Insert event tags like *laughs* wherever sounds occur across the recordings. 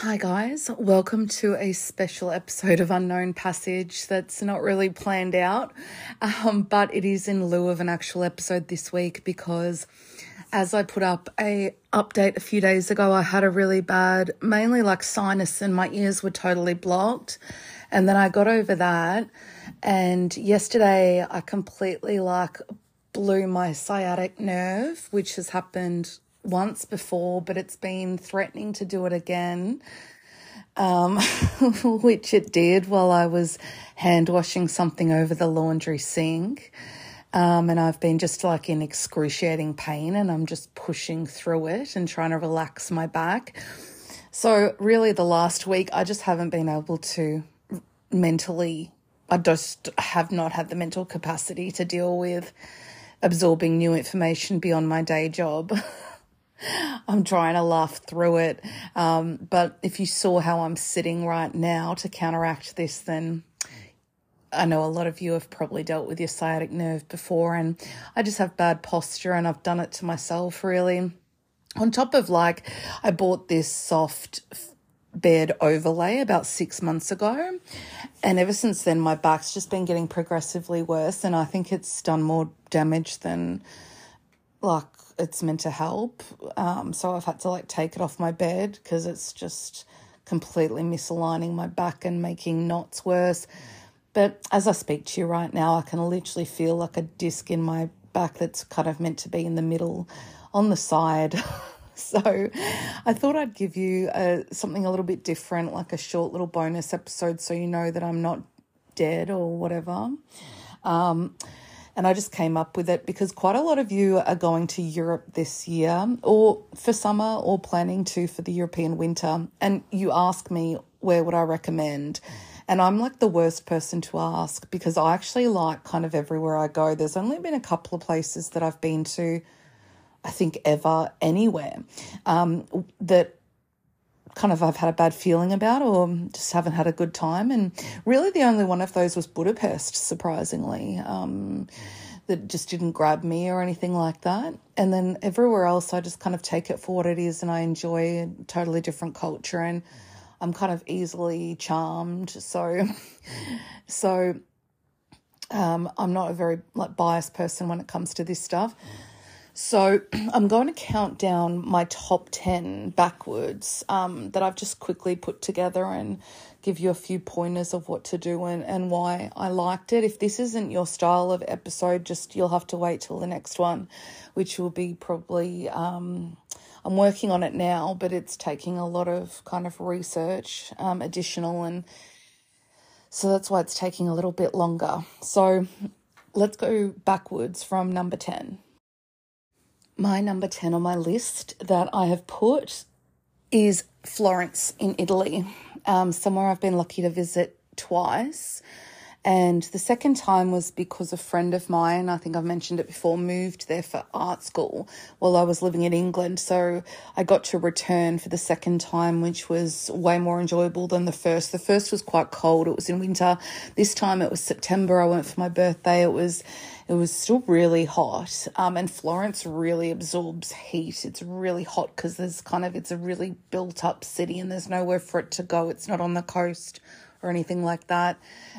Hi, guys. Welcome to a special episode of Unknown Passage that's not really planned out, um, but it is in lieu of an actual episode this week because as I put up a update a few days ago, I had a really bad, mainly like sinus, and my ears were totally blocked. And then I got over that. And yesterday, I completely like blew my sciatic nerve, which has happened once before, but it's been threatening to do it again, um, *laughs* which it did while I was hand washing something over the laundry sink. Um, and I've been just like in excruciating pain, and I'm just pushing through it and trying to relax my back. So, really, the last week, I just haven't been able to mentally, I just have not had the mental capacity to deal with absorbing new information beyond my day job. *laughs* *laughs* I'm trying to laugh through it. Um, but if you saw how I'm sitting right now to counteract this, then I know a lot of you have probably dealt with your sciatic nerve before, and I just have bad posture, and I've done it to myself really. On top of like, I bought this soft bed overlay about six months ago, and ever since then, my back's just been getting progressively worse, and I think it's done more damage than like it's meant to help. Um, so I've had to like take it off my bed because it's just completely misaligning my back and making knots worse. But as I speak to you right now, I can literally feel like a disc in my back that's kind of meant to be in the middle on the side. *laughs* so I thought I'd give you a, uh, something a little bit different, like a short little bonus episode, so you know that I'm not dead or whatever. Um, and I just came up with it because quite a lot of you are going to Europe this year or for summer or planning to for the European winter. And you ask me, where would I recommend? And I'm like the worst person to ask because I actually like kind of everywhere I go. There's only been a couple of places that I've been to, I think, ever, anywhere, um, that kind of I've had a bad feeling about or just haven't had a good time. And really, the only one of those was Budapest, surprisingly. Um, that just didn't grab me or anything like that. And then everywhere else, I just kind of take it for what it is and I enjoy a totally different culture and I'm kind of easily charmed. So, *laughs* so um, I'm not a very like biased person when it comes to this stuff. So *clears throat* I'm going to count down my top 10 backwards um, that I've just quickly put together and give you a few pointers of what to do and, and why I liked it. If this isn't your style of episode, just you'll have to wait till the next one, which will be probably. Um, I'm working on it now, but it's taking a lot of kind of research, um, additional, and so that's why it's taking a little bit longer. So let's go backwards from number 10. My number 10 on my list that I have put is Florence in Italy, um, somewhere I've been lucky to visit twice. And the second time was because a friend of mine, I think I've mentioned it before, moved there for art school while I was living in England. So I got to return for the second time, which was way more enjoyable than the first. The first was quite cold, it was in winter. This time it was September. I went for my birthday. It was it was still really hot. Um, and Florence really absorbs heat. It's really hot because there's kind of, it's a really built up city and there's nowhere for it to go. It's not on the coast or anything like that.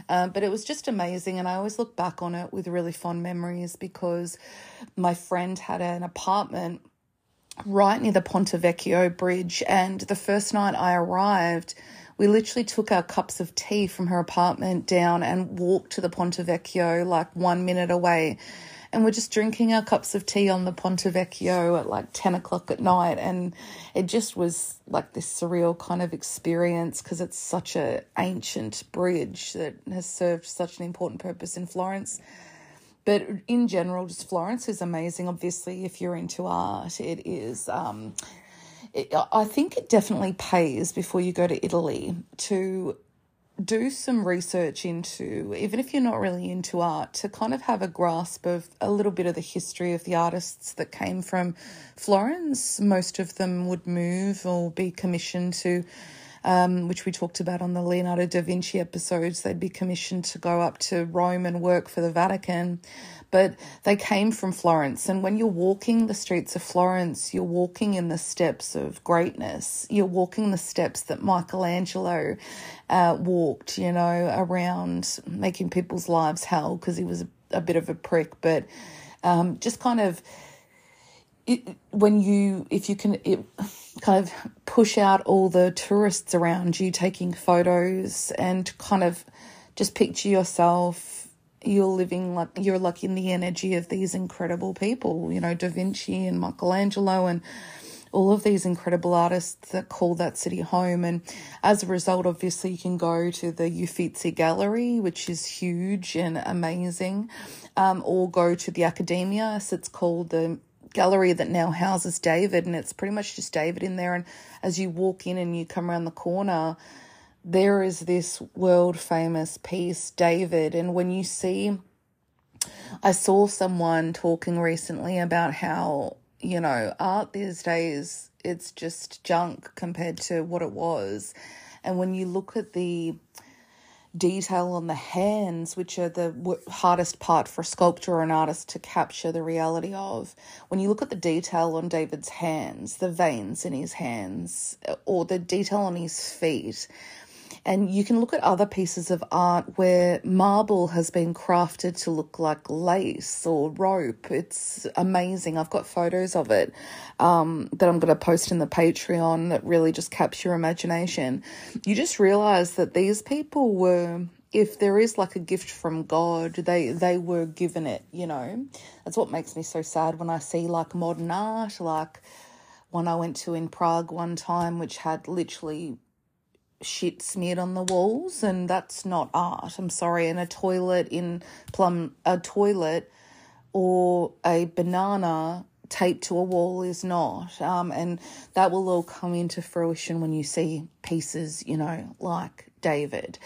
Um, but it was just amazing. And I always look back on it with really fond memories because my friend had an apartment right near the Ponte Vecchio bridge. And the first night I arrived, we literally took our cups of tea from her apartment down and walked to the Ponte Vecchio like one minute away. And we're just drinking our cups of tea on the Ponte Vecchio at like 10 o'clock at night. And it just was like this surreal kind of experience because it's such a ancient bridge that has served such an important purpose in Florence. But in general, just Florence is amazing. Obviously, if you're into art, it is. Um, I think it definitely pays before you go to Italy to do some research into, even if you're not really into art, to kind of have a grasp of a little bit of the history of the artists that came from Florence. Most of them would move or be commissioned to um, which we talked about on the Leonardo da Vinci episodes. They'd be commissioned to go up to Rome and work for the Vatican. But they came from Florence. And when you're walking the streets of Florence, you're walking in the steps of greatness. You're walking the steps that Michelangelo uh, walked, you know, around making people's lives hell because he was a, a, bit of a prick. But um, just kind of. It, when you, if you can, it, kind of push out all the tourists around you taking photos and kind of just picture yourself you're living like you're like in the energy of these incredible people you know da vinci and michelangelo and all of these incredible artists that call that city home. And as a result obviously you can go to the uffizi gallery which is huge and amazing um, or go to the Accademia so it's called the gallery that now houses David, and it's pretty much just David in there. And as you walk in and you come around the corner, there is this world famous piece, David. And when you see, I saw someone talking recently about how, you know, art these days, it's just junk compared to what it was. And when you look at the detail on the hands, which are the hardest part for a sculptor or an artist to capture the reality of. When you look at the detail on David's hands, the veins in his hands, or the detail on his feet, and you can look at other pieces of art where marble has been crafted to look like lace or rope. It's amazing. I've got photos of it um, that I'm going to post in the Patreon that really just capture imagination. You just realize that these people were if there is like a gift from God, they they were given it, you know. That's what makes me so sad when I see like modern art, like one I went to in Prague one time, which had literally shit smeared on the walls and that's not art i'm sorry and a toilet in plum a toilet or a banana taped to a wall is not um, and that will all come into fruition when you see pieces you know like david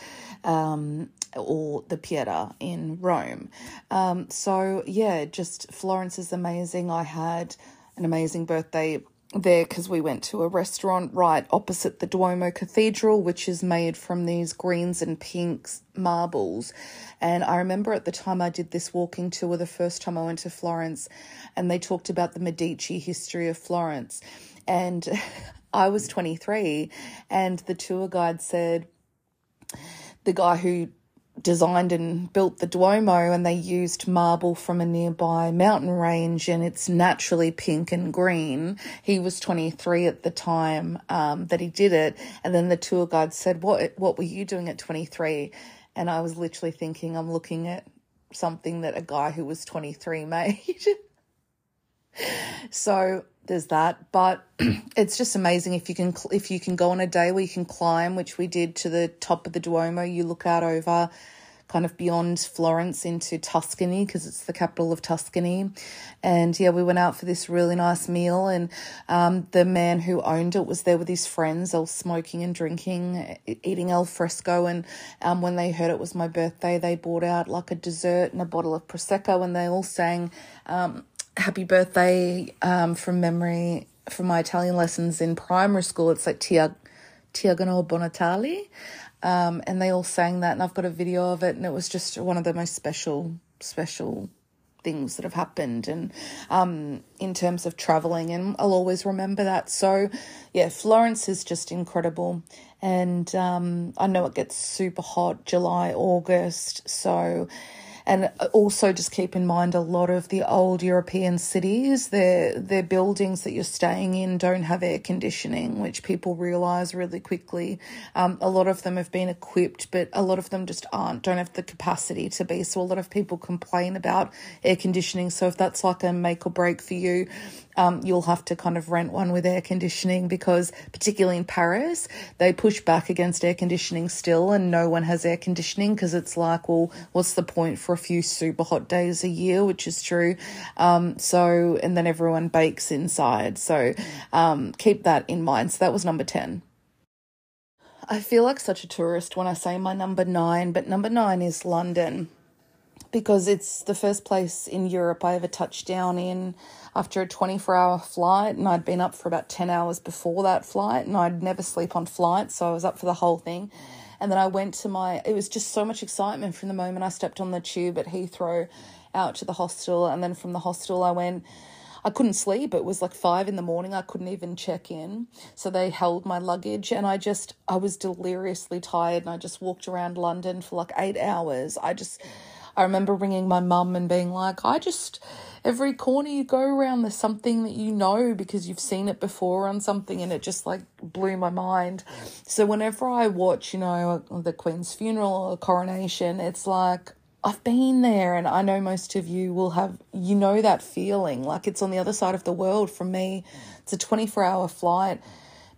um, or the Pieta in Rome. Um, so, yeah, just Florence is amazing. I had an amazing birthday there because we went to a restaurant right opposite the Duomo Cathedral, which is made from these greens and pinks marbles. And I remember at the time I did this walking tour, the first time I went to Florence, and they talked about the Medici history of Florence. And *laughs* I was 23, and the tour guide said, the guy who designed and built the Duomo and they used marble from a nearby mountain range and it's naturally pink and green. He was 23 at the time um, that he did it. And then the tour guide said, what, what were you doing at 23? And I was literally thinking, I'm looking at something that a guy who was 23 *laughs* made. so there's that but *clears throat* it's just amazing if you can if you can go on a day where you can climb which we did to the top of the duomo you look out over kind of beyond florence into tuscany because it's the capital of tuscany. And yeah we went out for this really nice meal and um, the man who owned it was there with his friends all smoking and drinking eating al fresco. And um, when they heard it was my birthday they brought out like a dessert and a bottle of prosecco and they all sang um, happy birthday um, from memory from my Italian lessons in primary school. It's like Tia, Tiagano Bonatali. Um, and they all sang that, and I've got a video of it, and it was just one of the most special, special things that have happened and um in terms of traveling and I'll always remember that so yeah Florence is just incredible and um I know it gets super hot July August so and also just keep in mind a lot of the old European cities, their their buildings that you're staying in don't have air conditioning, which people realise really quickly. Um, a lot of them have been equipped, but a lot of them just aren't, don't have the capacity to be. So a lot of people complain about air conditioning. So if that's like a make or break for you, um, you'll have to kind of rent one with air conditioning because, particularly in Paris, they push back against air conditioning still, and no one has air conditioning because it's like, well, what's the point for a few super hot days a year, which is true. Um, so, and then everyone bakes inside. So, um, keep that in mind. So, that was number 10. I feel like such a tourist when I say my number nine, but number nine is London because it's the first place in Europe I ever touched down in after a 24 hour flight. And I'd been up for about 10 hours before that flight, and I'd never sleep on flights. So I was up for the whole thing. And then I went to my, it was just so much excitement from the moment I stepped on the tube at Heathrow out to the hostel. And then from the hostel, I went, I couldn't sleep. It was like five in the morning. I couldn't even check in. So they held my luggage and I just, I was deliriously tired and I just walked around London for like eight hours. I just, I remember ringing my mum and being like, I just, every corner you go around, there's something that you know because you've seen it before on something, and it just like blew my mind. So whenever I watch, you know, the Queen's funeral or coronation, it's like, I've been there, and I know most of you will have, you know, that feeling like it's on the other side of the world. From me, it's a 24 hour flight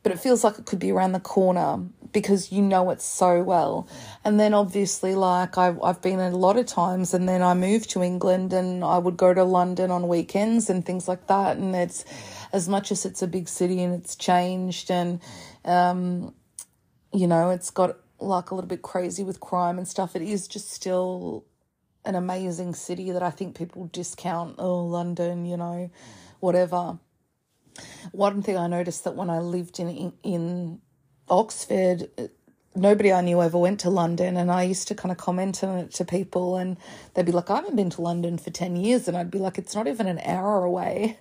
but it feels like it could be around the corner because you know it so well. And then obviously, like I've, I've been a lot of times, and then I moved to England and I would go to London on weekends and things like that. And it's as much as it's a big city and it's changed, and um, you know, it's got like a little bit crazy with crime and stuff, it is just still an amazing city that I think people discount. Oh, London, you know, whatever. One thing I noticed that when I lived in in Oxford, nobody I knew ever went to London, and I used to kind of comment on it to people, and they'd be like, "I haven't been to London for ten years," and I'd be like, "It's not even an hour away."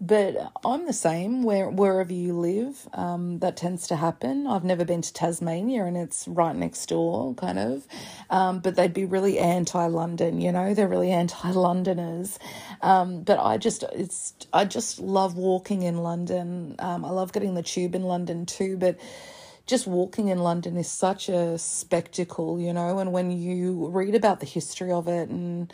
But I'm the same where wherever you live, um, that tends to happen. I've never been to Tasmania, and it's right next door, kind of. Um, but they'd be really anti-London, you know, they're really anti-Londoners. Um, but I just it's I just love walking in London. Um, I love getting the tube in London too, but just walking in London is such a spectacle, you know, and when you read about the history of it and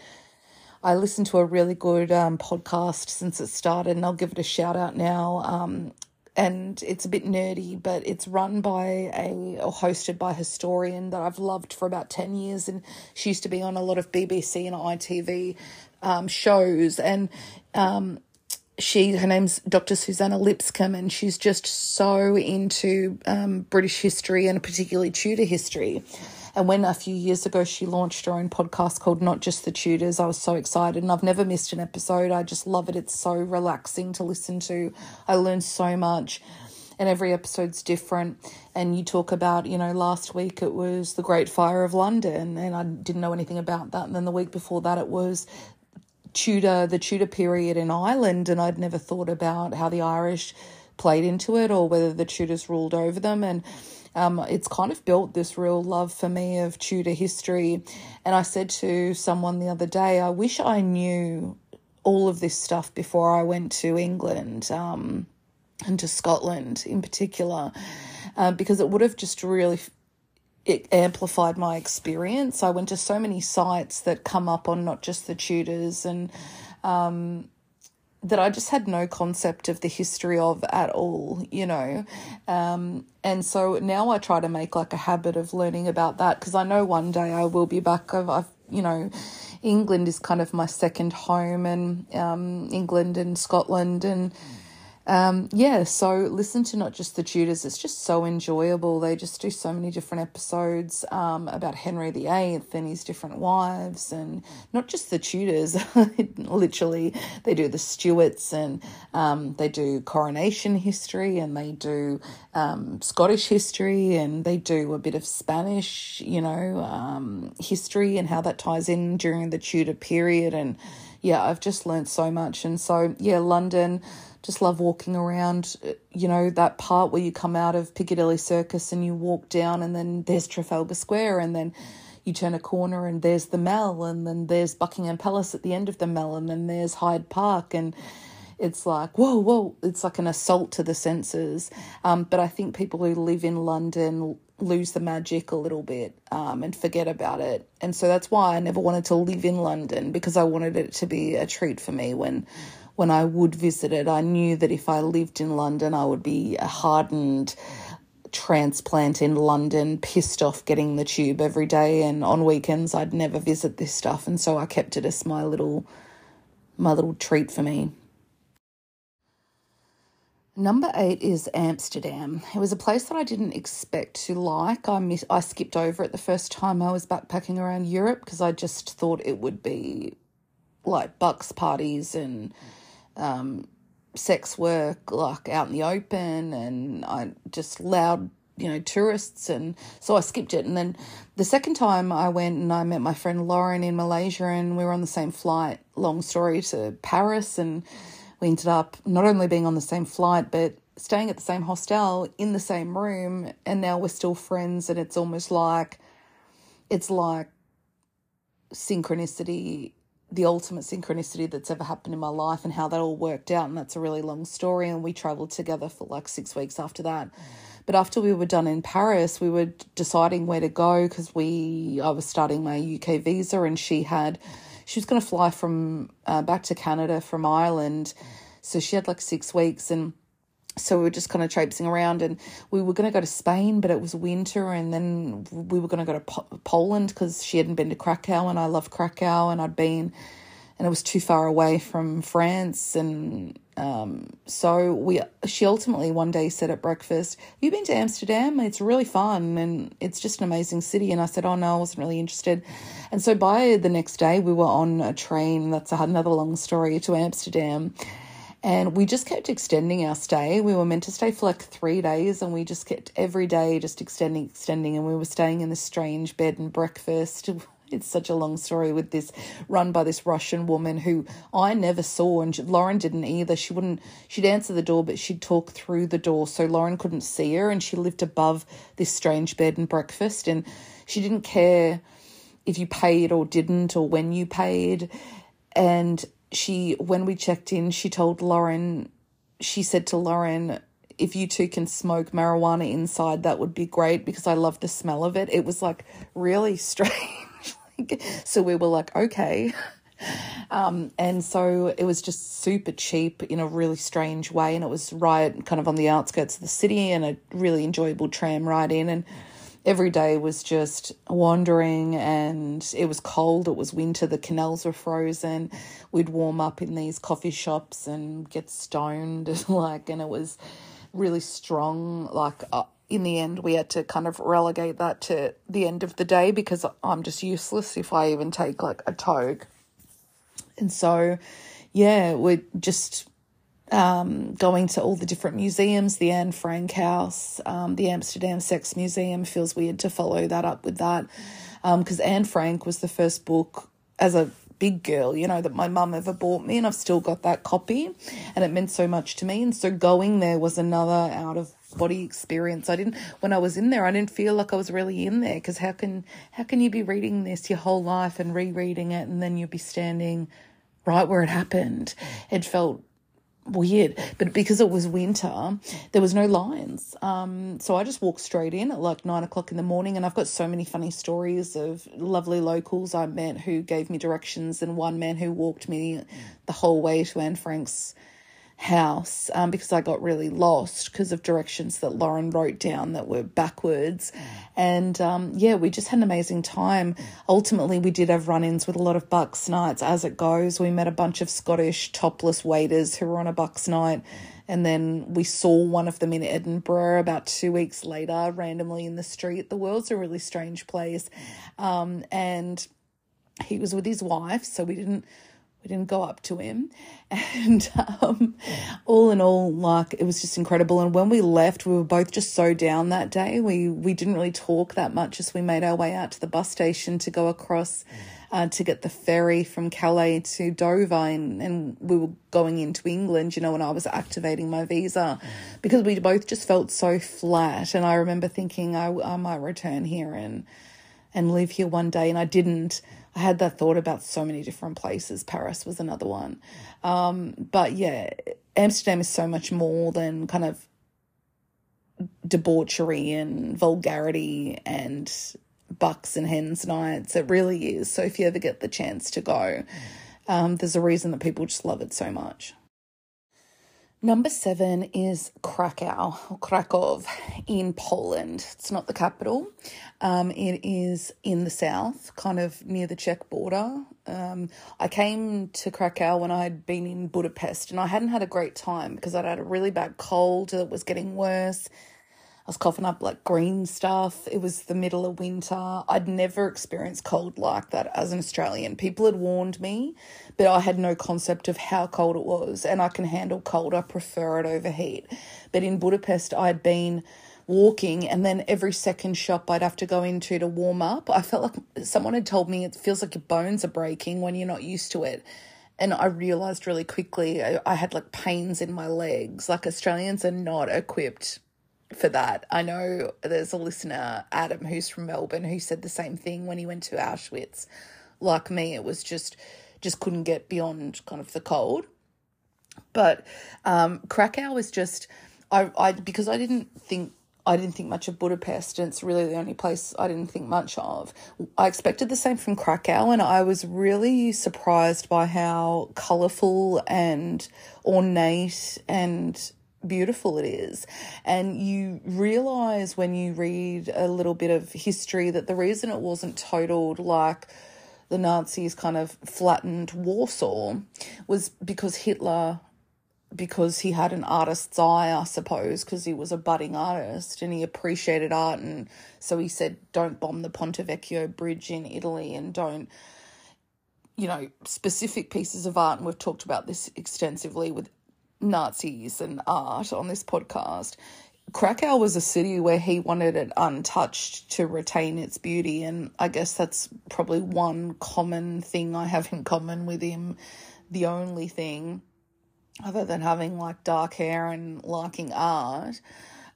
I listened to a really good um, podcast since it started, and I'll give it a shout out now. Um, and it's a bit nerdy, but it's run by a or hosted by a historian that I've loved for about 10 years. And she used to be on a lot of BBC and ITV um, shows. And um, she her name's Dr. Suzannah Lipscomb, and she's just so into um, British history and particularly Tudor history. And when a few years ago she launched her own podcast called Not Just the Tudors, I was so excited and I've never missed an episode. I just love it. It's so relaxing to listen to. I learn so much and every episode's different. And you talk about, you know, last week it was the Great Fire of London, and I didn't know anything about that. And then the week before that, it was Tudor, the Tudor period in Ireland, and I'd never thought about how the Irish played into it or whether the Tudors ruled over them. And um, it's kind of built this real love for me of Tudor history. And I said to someone the other day, I wish I knew all of this stuff before I went to England um, and to Scotland in particular, uh, because it would have just really it amplified my experience. I went to so many sites that come up on not just the Tudors and um, that I just had no concept of the history of at all, you know. Um, and so now I try to make like a habit of learning about that because I know one day I will be back. I've, I've you know, England is kind of my second home, and um, England and Scotland and. Um, yeah, so listen to not just the Tudors, it's just so enjoyable. They just do so many different episodes um, about Henry VIII and his different wives, and not just the Tudors, *laughs* literally, they do the Stuarts and um, they do coronation history and they do um, Scottish history and they do a bit of Spanish, you know, um, history and how that ties in during the Tudor period. And yeah, I've just learned so much. And so, yeah, London just love walking around, you know, that part where you come out of Piccadilly Circus and you walk down, and then there's Trafalgar Square, and then you turn a corner and there's the Mall, and then there's Buckingham Palace at the end of the Mall, and then there's Hyde Park, and it's like, whoa, whoa, it's like an assault to the senses. Um, but I think people who live in London lose the magic a little bit um, and forget about it. And so that's why I never wanted to live in London because I wanted it to be a treat for me when when I would visit it. I knew that if I lived in London, I would be a hardened transplant in London, pissed off getting the tube every day, and on weekends I'd never visit this stuff, and so I kept it as my little my little treat for me. Number eight is Amsterdam. It was a place that I didn't expect to like. I miss, I skipped over it the first time I was backpacking around Europe because I just thought it would be like bucks parties and um, sex work, like out in the open, and I just loud, you know, tourists, and so I skipped it. And then the second time I went and I met my friend Lauren in Malaysia, and we were on the same flight. Long story to Paris and we ended up not only being on the same flight, but staying at the same hostel in the same room. And now we're still friends. And it's almost like, it's like synchronicity, the ultimate synchronicity that's ever happened in my life and how that all worked out. And that's a really long story. And we traveled together for like six weeks after that. Mm. But after we were done in Paris, we were deciding where to go because we I was starting my UK visa and she had mm. she was going to fly from uh, back to Canada from Ireland. Mm. So she had like six weeks and so we were just kind of traipsing around and we were going to go to Spain, but it was winter. And then we were going to go to po- Poland because she hadn't been to Krakow and I love Krakow and I'd been, and it was too far away from France. And um, so we, she ultimately one day said at breakfast, Have you been to Amsterdam? It's really fun and it's just an amazing city. And I said, Oh no, I wasn't really interested. And so by the next day, we were on a train. That's another long story to Amsterdam and we just kept extending our stay. We were meant to stay for like three days, and we just kept every day just extending, extending. And we were staying in this strange bed and breakfast. *laughs* It's such a long story with this run by this Russian woman who I never saw, and Lauren didn't either. She wouldn't, she'd answer the door, but she'd talk through the door. So Lauren couldn't see her, and she lived above this strange bed and breakfast. And she didn't care if you paid or didn't, or when you paid. And she when we checked in, she told Lauren, she said to Lauren, if you two can smoke marijuana inside, that would be great because I love the smell of it. It was like really *laughs* strange. so we were like, okay. *laughs* Um, and so it was just super cheap in a really strange way. And it was right kind of on the outskirts of the city and a really enjoyable tram ride in. And every day was just wandering and it was cold it was winter the canals were frozen. We'd warm up in these coffee shops and get stoned *laughs* like and it was really strong like uh, in the end we had to kind of relegate that to the end of the day because i'm just useless if i even take like a toke. And so yeah we just um, going to all the different museums, the Anne Frank House, um, the Amsterdam Sex Museum. Feels weird to follow that up with that because um, Anne Frank was the first book as a big girl, you know, that my mum ever bought me, and I've still got that copy, and it meant so much to me. And so going there was another out of body experience. I didn't when I was in there, I didn't feel like I was really in there because how can how can you be reading this your whole life and rereading it, and then you'll be standing right where it happened? It felt weird. But because it was winter, there was no lines. Um, so I just walked straight in at like nine o'clock in the morning, and I've got so many funny stories of lovely locals I met who gave me directions, and one man who walked me the whole way to Anne Frank's house um, because I got really lost because of directions that Lauren wrote down that were backwards. And um, yeah, we just had an amazing time. Ultimately, we did have run ins with a lot of Bucks nights as it goes. We met a bunch of Scottish topless waiters who were on a Bucks night. And then we saw one of them in Edinburgh about two weeks later, randomly in the street. The world's a really strange place. Um, and he was with his wife, so we didn't we didn't go up to him. *laughs* And um, all in all like it was just incredible. And when we left we were both just so down that day. We we didn't really talk that much as we made our way out to the bus station to go across uh, to get the ferry from Calais to Dover. And, and we were going into England you know when I was activating my visa. Because we both just felt so flat. And I remember thinking I, I might return here and and live here one day. And I didn't I had that thought about so many different places. Paris was another one. Um, but yeah, Amsterdam is so much more than kind of debauchery and vulgarity and bucks and hens nights. It really is. So if you ever get the chance to go, um, there's a reason that people just love it so much. Number seven is Krakow, or Krakow in Poland. It's not the capital. Um, it is in the south, kind of near the Czech border. Um, I came to Krakow when I had been in Budapest and I hadn't had a great time because I'd had a really bad cold that was getting worse. I was coughing up like green stuff. It was the middle of winter. I'd never experienced cold like that as an Australian. People had warned me, but I had no concept of how cold it was. And I can handle cold. I prefer it over heat. But in Budapest, I'd been walking and then every second shop I'd have to go into to warm up. I felt like someone had told me it feels like your bones are breaking when you're not used to it. And I realized really quickly I, I had like pains in my legs. Like Australians are not equipped for that. I know there's a listener, Adam, who's from Melbourne, who said the same thing when he went to Auschwitz. Like me, it was just just couldn't get beyond kind of the cold. But um, Krakow was just I I because I didn't think I didn't think much of Budapest, and it's really the only place I didn't think much of. I expected the same from Krakow, and I was really surprised by how colourful and ornate and beautiful it is. And you realize when you read a little bit of history that the reason it wasn't totaled like the Nazis kind of flattened Warsaw was because Hitler because he had an artist's eye, I suppose, because he was a budding artist and he appreciated art. And so he said, don't bomb the Ponte Vecchio Bridge in Italy and don't, you know, specific pieces of art. And we've talked about this extensively with Nazis and art on this podcast. Krakow was a city where he wanted it untouched to retain its beauty, and I guess that's probably one common thing I have in common with him. The only thing, other than having like dark hair and liking art,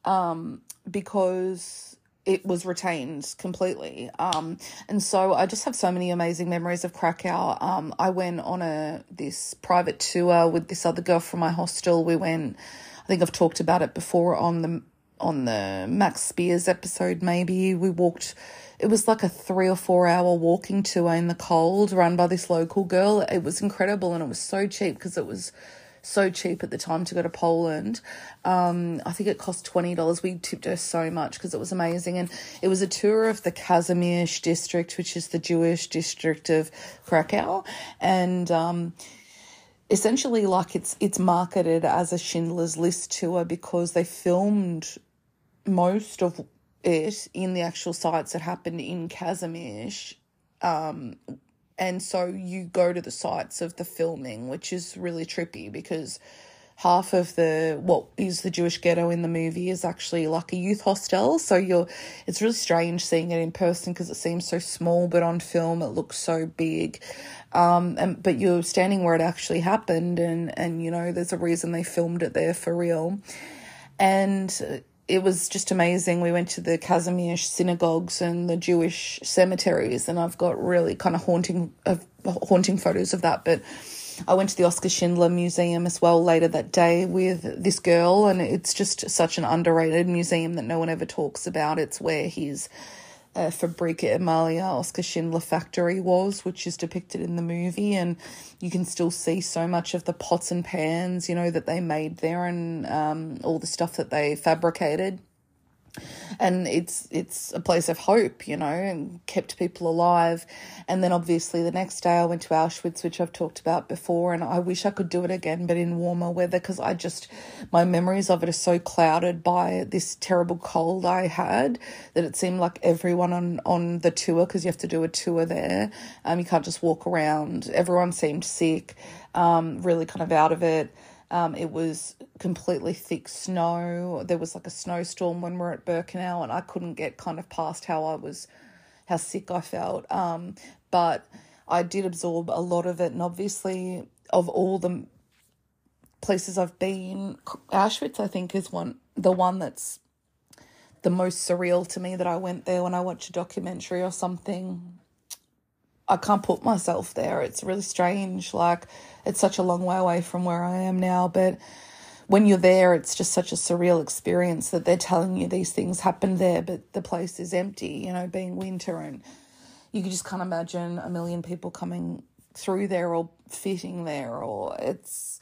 um, because it was retained completely. Um, and so I just have so many amazing memories of Krakow. Um, I went on a this private tour with this other girl from my hostel. We went. I think I've talked about it before on the on the Max Spears episode. Maybe we walked. It was like a three or four hour walking tour in the cold, run by this local girl. It was incredible, and it was so cheap because it was so cheap at the time to go to Poland. Um, I think it cost $20. We tipped her so much because it was amazing. And it was a tour of the Kazimierz district, which is the Jewish district of Krakow. And, um, essentially like it's it's marketed as a Schindler's List tour because they filmed most of it in the actual sites that happened in Kazimierz um, and so you go to the sites of the filming, which is really trippy because half of the what is the Jewish ghetto in the movie is actually like a youth hostel. So you're it's really strange seeing it in person because it seems so small, but on film it looks so big. Um, and but you're standing where it actually happened, and and you know there's a reason they filmed it there for real, and it was just amazing. We went to the Kazimierz synagogues and the Jewish cemeteries, and I've got really kind of haunting of haunting photos of that. But I went to the Oskar Schindler Museum as well later that day with this girl, and it's just such an underrated museum that no one ever talks about. It's where his uh, Fabrik Emilia Oskar Schindler factory was, which is depicted in the movie, and you can still see so much of the pots and pans, you know, that they made there, and um, all the stuff that they fabricated and it's it's a place of hope, you know, and kept people alive. And then obviously the next day I went to Auschwitz, which I've talked about before, and I wish I could do it again, but in warmer weather because I just my memories of it are so clouded by this terrible cold I had that it seemed like everyone on on the tour because you have to do a tour there, um, you can't just walk around. Everyone seemed sick, um, really kind of out of it. Um, it was completely thick snow. There was like a snowstorm when we were at Birkenau, and I couldn't get kind of past how I was, how sick I felt. Um, but I did absorb a lot of it, and obviously, of all the places I've been, Auschwitz I think is one the one that's the most surreal to me. That I went there when I watched a documentary or something. I can't put myself there. It's really strange. Like it's such a long way away from where I am now, but when you're there, it's just such a surreal experience that they're telling you these things happened there, but the place is empty, you know, being winter. And you just can't imagine a million people coming through there or fitting there, or it's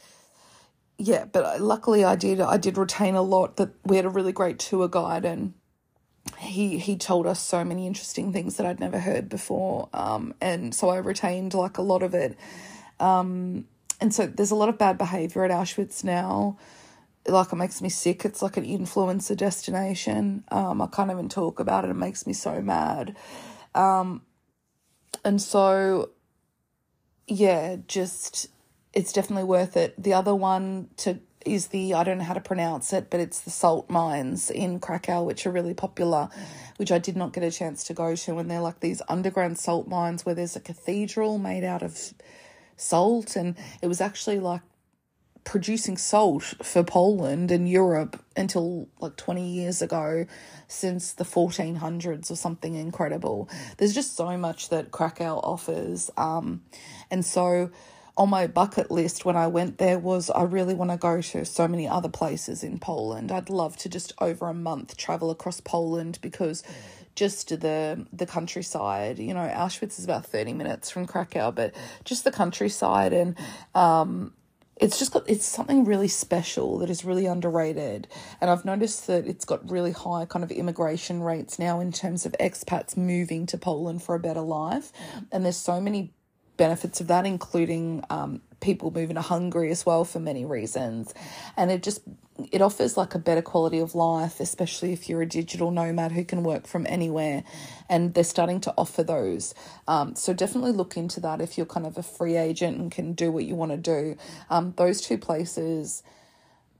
yeah, but uh, luckily I did. I did retain a lot. That we had a really great tour guide, and he he told us so many interesting things that I'd never heard before. Um, and so I retained like a lot of it. Um, and so there's a lot of bad behavior at Auschwitz now. Like it makes me sick. It's like an influencer destination. Um, I can't even talk about it. It makes me so mad. Um, and so, yeah, just it's definitely worth it. The other one to is the I don't know how to pronounce it, but it's the salt mines in Krakow, which are really popular, which I did not get a chance to go to. And they're like these underground salt mines where there's a cathedral made out of salt, and it was actually like producing salt for Poland and Europe until like 20 years ago, since the 1400s or something incredible. There's just so much that Krakow offers. Um, and so on my bucket list when I went there was I really want to go to so many other places in Poland. I'd love to just over a month travel across Poland because just the the countryside, you know, Auschwitz is about 30 minutes from Krakow, but just the countryside and um it's just got it's something really special that is really underrated. And i've noticed that it's got really high kind of immigration rates now in terms of expats moving to poland for a better life. And there's so many benefits of that, including um, people moving to Hungary as well for many reasons. And it just it offers like a better quality of life, especially if you're a digital nomad who can work from anywhere. And they're starting to offer those. Um, so definitely look into that if you're kind of a free agent and can do what you want to do. Um, those two places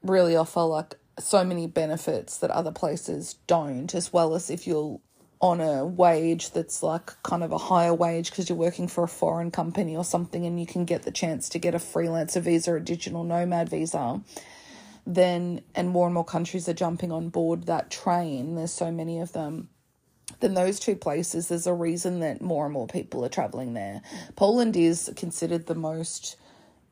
really offer like so many benefits that other places don't, as well as if you're on a wage that's like kind of a higher wage because you're working for a foreign company or something and you can get the chance to get a freelancer visa, a digital nomad visa, then, and more and more countries are jumping on board that train, there's so many of them then those two places, there's a reason that more and more people are traveling there. Poland is considered the most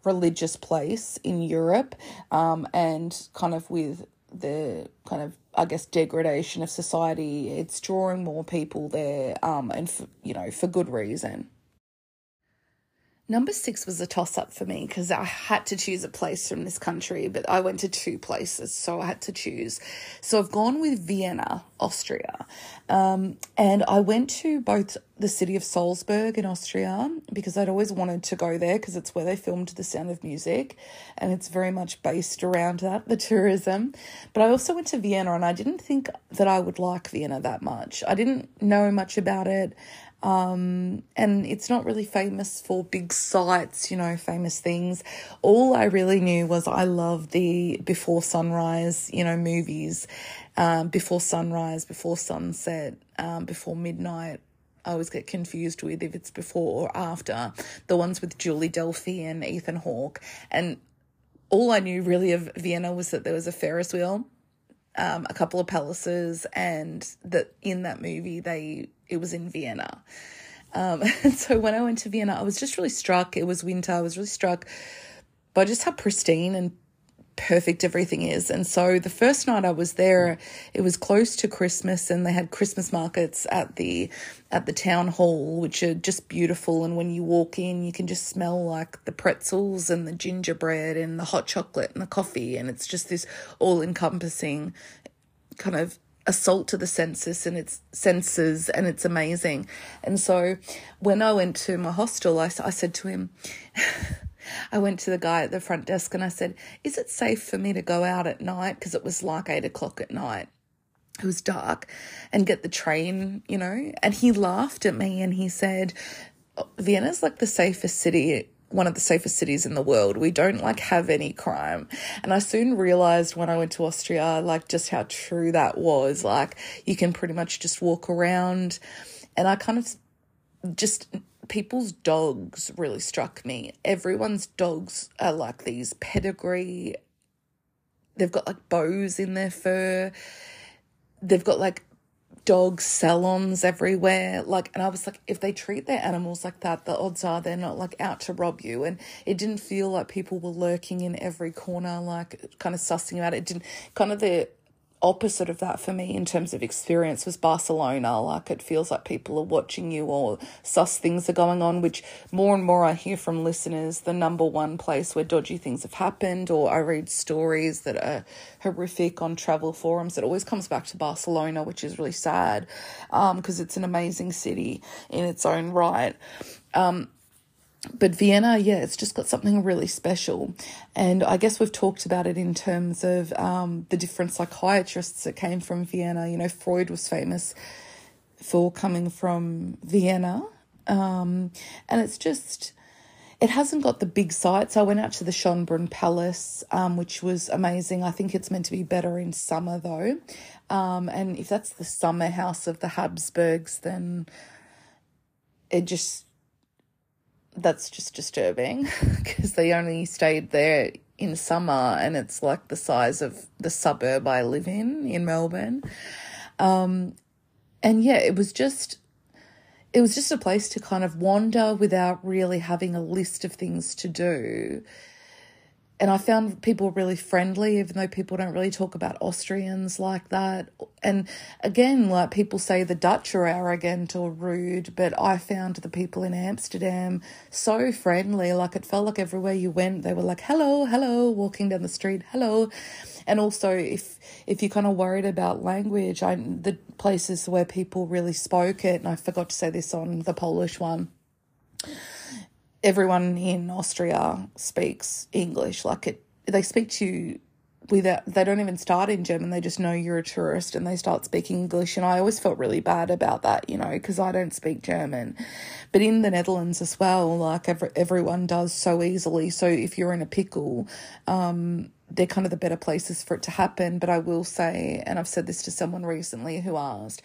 religious place in Europe, um, and kind of with the kind of I guess degradation of society. It's drawing more people there, um, and for, you know for good reason. Number six was a toss up for me because I had to choose a place from this country, but I went to two places, so I had to choose. So I've gone with Vienna, Austria. Um, and I went to both the city of Salzburg in Austria because I'd always wanted to go there because it's where they filmed The Sound of Music and it's very much based around that, the tourism. But I also went to Vienna and I didn't think that I would like Vienna that much. I didn't know much about it. Um, and it's not really famous for big sights, you know, famous things. All I really knew was I love the before sunrise, you know, movies, um, before sunrise, before sunset, um, before midnight. I always get confused with if it's before or after the ones with Julie Delpy and Ethan Hawke. And all I knew really of Vienna was that there was a Ferris wheel um, a couple of palaces, and that in that movie they it was in Vienna. Um, *laughs* and so when I went to Vienna, I was just really struck. It was winter. I was really struck by just how pristine and perfect everything is. And so the first night I was there, it was close to Christmas and they had Christmas markets at the at the town hall which are just beautiful and when you walk in you can just smell like the pretzels and the gingerbread and the hot chocolate and the coffee and it's just this all encompassing kind of assault to the senses and its senses and it's amazing. And so when I went to my hostel I, I said to him *laughs* I went to the guy at the front desk and I said, Is it safe for me to go out at night? Because it was like eight o'clock at night. It was dark and get the train, you know? And he laughed at me and he said, oh, Vienna's like the safest city one of the safest cities in the world. We don't like have any crime. And I soon realized when I went to Austria, like just how true that was. Like you can pretty much just walk around. And I kind of just people's dogs really struck me. Everyone's dogs are like these pedigree. They've got like bows in their fur. They've got like dog salons everywhere. Like, and I was like, if they treat their animals like that, the odds are they're not like out to rob you. And it didn't feel like people were lurking in every corner, like kind of sussing out. It didn't kind of the opposite of that for me in terms of experience was Barcelona. Like it feels like people are watching you or sus things are going on, which more and more I hear from listeners, the number one place where dodgy things have happened, or I read stories that are horrific on travel forums. It always comes back to Barcelona, which is really sad because um, it's an amazing city in its own right. Um, but Vienna, yeah, it's just got something really special. And I guess we've talked about it in terms of um, the different psychiatrists that came from Vienna. You know, Freud was famous for coming from Vienna. Um, and it's just, it hasn't got the big sights. I went out to the Schönbrunn Palace, um, which was amazing. I think it's meant to be better in summer, though. Um, and if that's the summer house of the Habsburgs, then it just that's just disturbing *laughs* because they only stayed there in summer and it's like the size of the suburb I live in in Melbourne. Um, and yeah, it was just it was just a place to kind of wander without really having a list of things to do and I found people really friendly, even though people don't really talk about Austrians like that. And again, like people say the Dutch are arrogant or rude, but I found the people in Amsterdam so friendly. Like it felt like everywhere you went, they were like, hello, hello, walking down the street, hello. And also, if if you're kind of worried about language, I the places where people really spoke it, and I forgot to say this on the Polish one everyone in Austria speaks English. Like it, they speak to you without, they don't even start in German. They just know you're a tourist and they start speaking English. And I always felt really bad about that, you know, because I don't speak German. But in the Netherlands as well, like every, everyone does so easily. So if you're in a pickle, um, they're kind of the better places for it to happen. But I will say, and I've said this to someone recently who asked,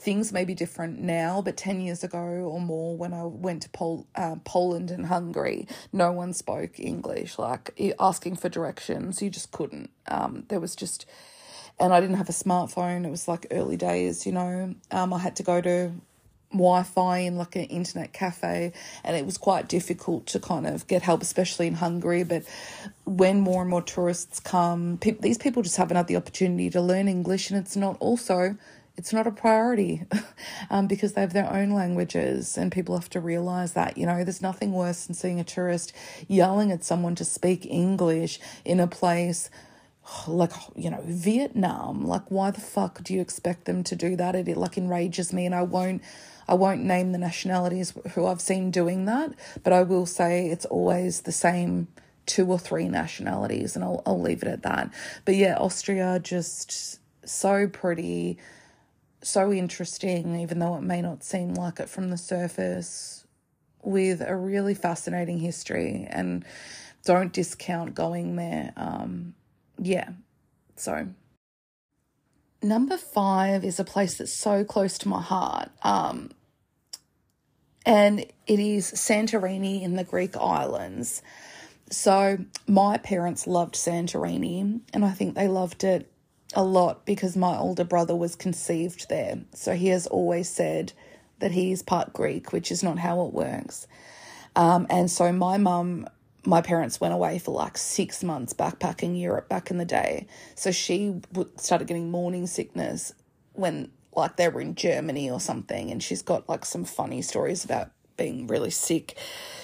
things may be different now, but 10 years ago or more, when I went to Pol- uh, Poland and Hungary, no one spoke English. Like asking for directions, you just couldn't. Um, there was just, and I didn't have a smartphone. It was like early days, you know. Um, I had to go to Wi-Fi in like an internet cafe, and it was quite difficult to kind of get help, especially in Hungary. But when more and more tourists come, pe- these people just haven't had the opportunity to learn English, and it's not also it's not a priority *laughs* um, because they have their own languages and people have to realize that you know there's nothing worse than seeing a tourist yelling at someone to speak english in a place *sighs* like you know vietnam. Like why the fuck do you expect them to do that? It, it like enrages me and i won't i won't name the nationalities who i've seen doing that but i will say it's always the same two or three nationalities and i'll, I'll leave it at that. But yeah austria just so pretty so interesting, even though it may not seem like it from the surface, with a really fascinating history. And don't discount going there. Um, yeah, so. Number five is a place that's so close to my heart. Um, and it is Santorini in the Greek islands. So, my parents loved Santorini, and I think they loved it a lot because my older brother was conceived there. So he has always said that he is part Greek, which is not how it works. Um, and so my mum, my parents went away for like six months backpacking Europe back in the day. So she started getting morning sickness when like they were in Germany or something. And she's got like some funny stories about being really sick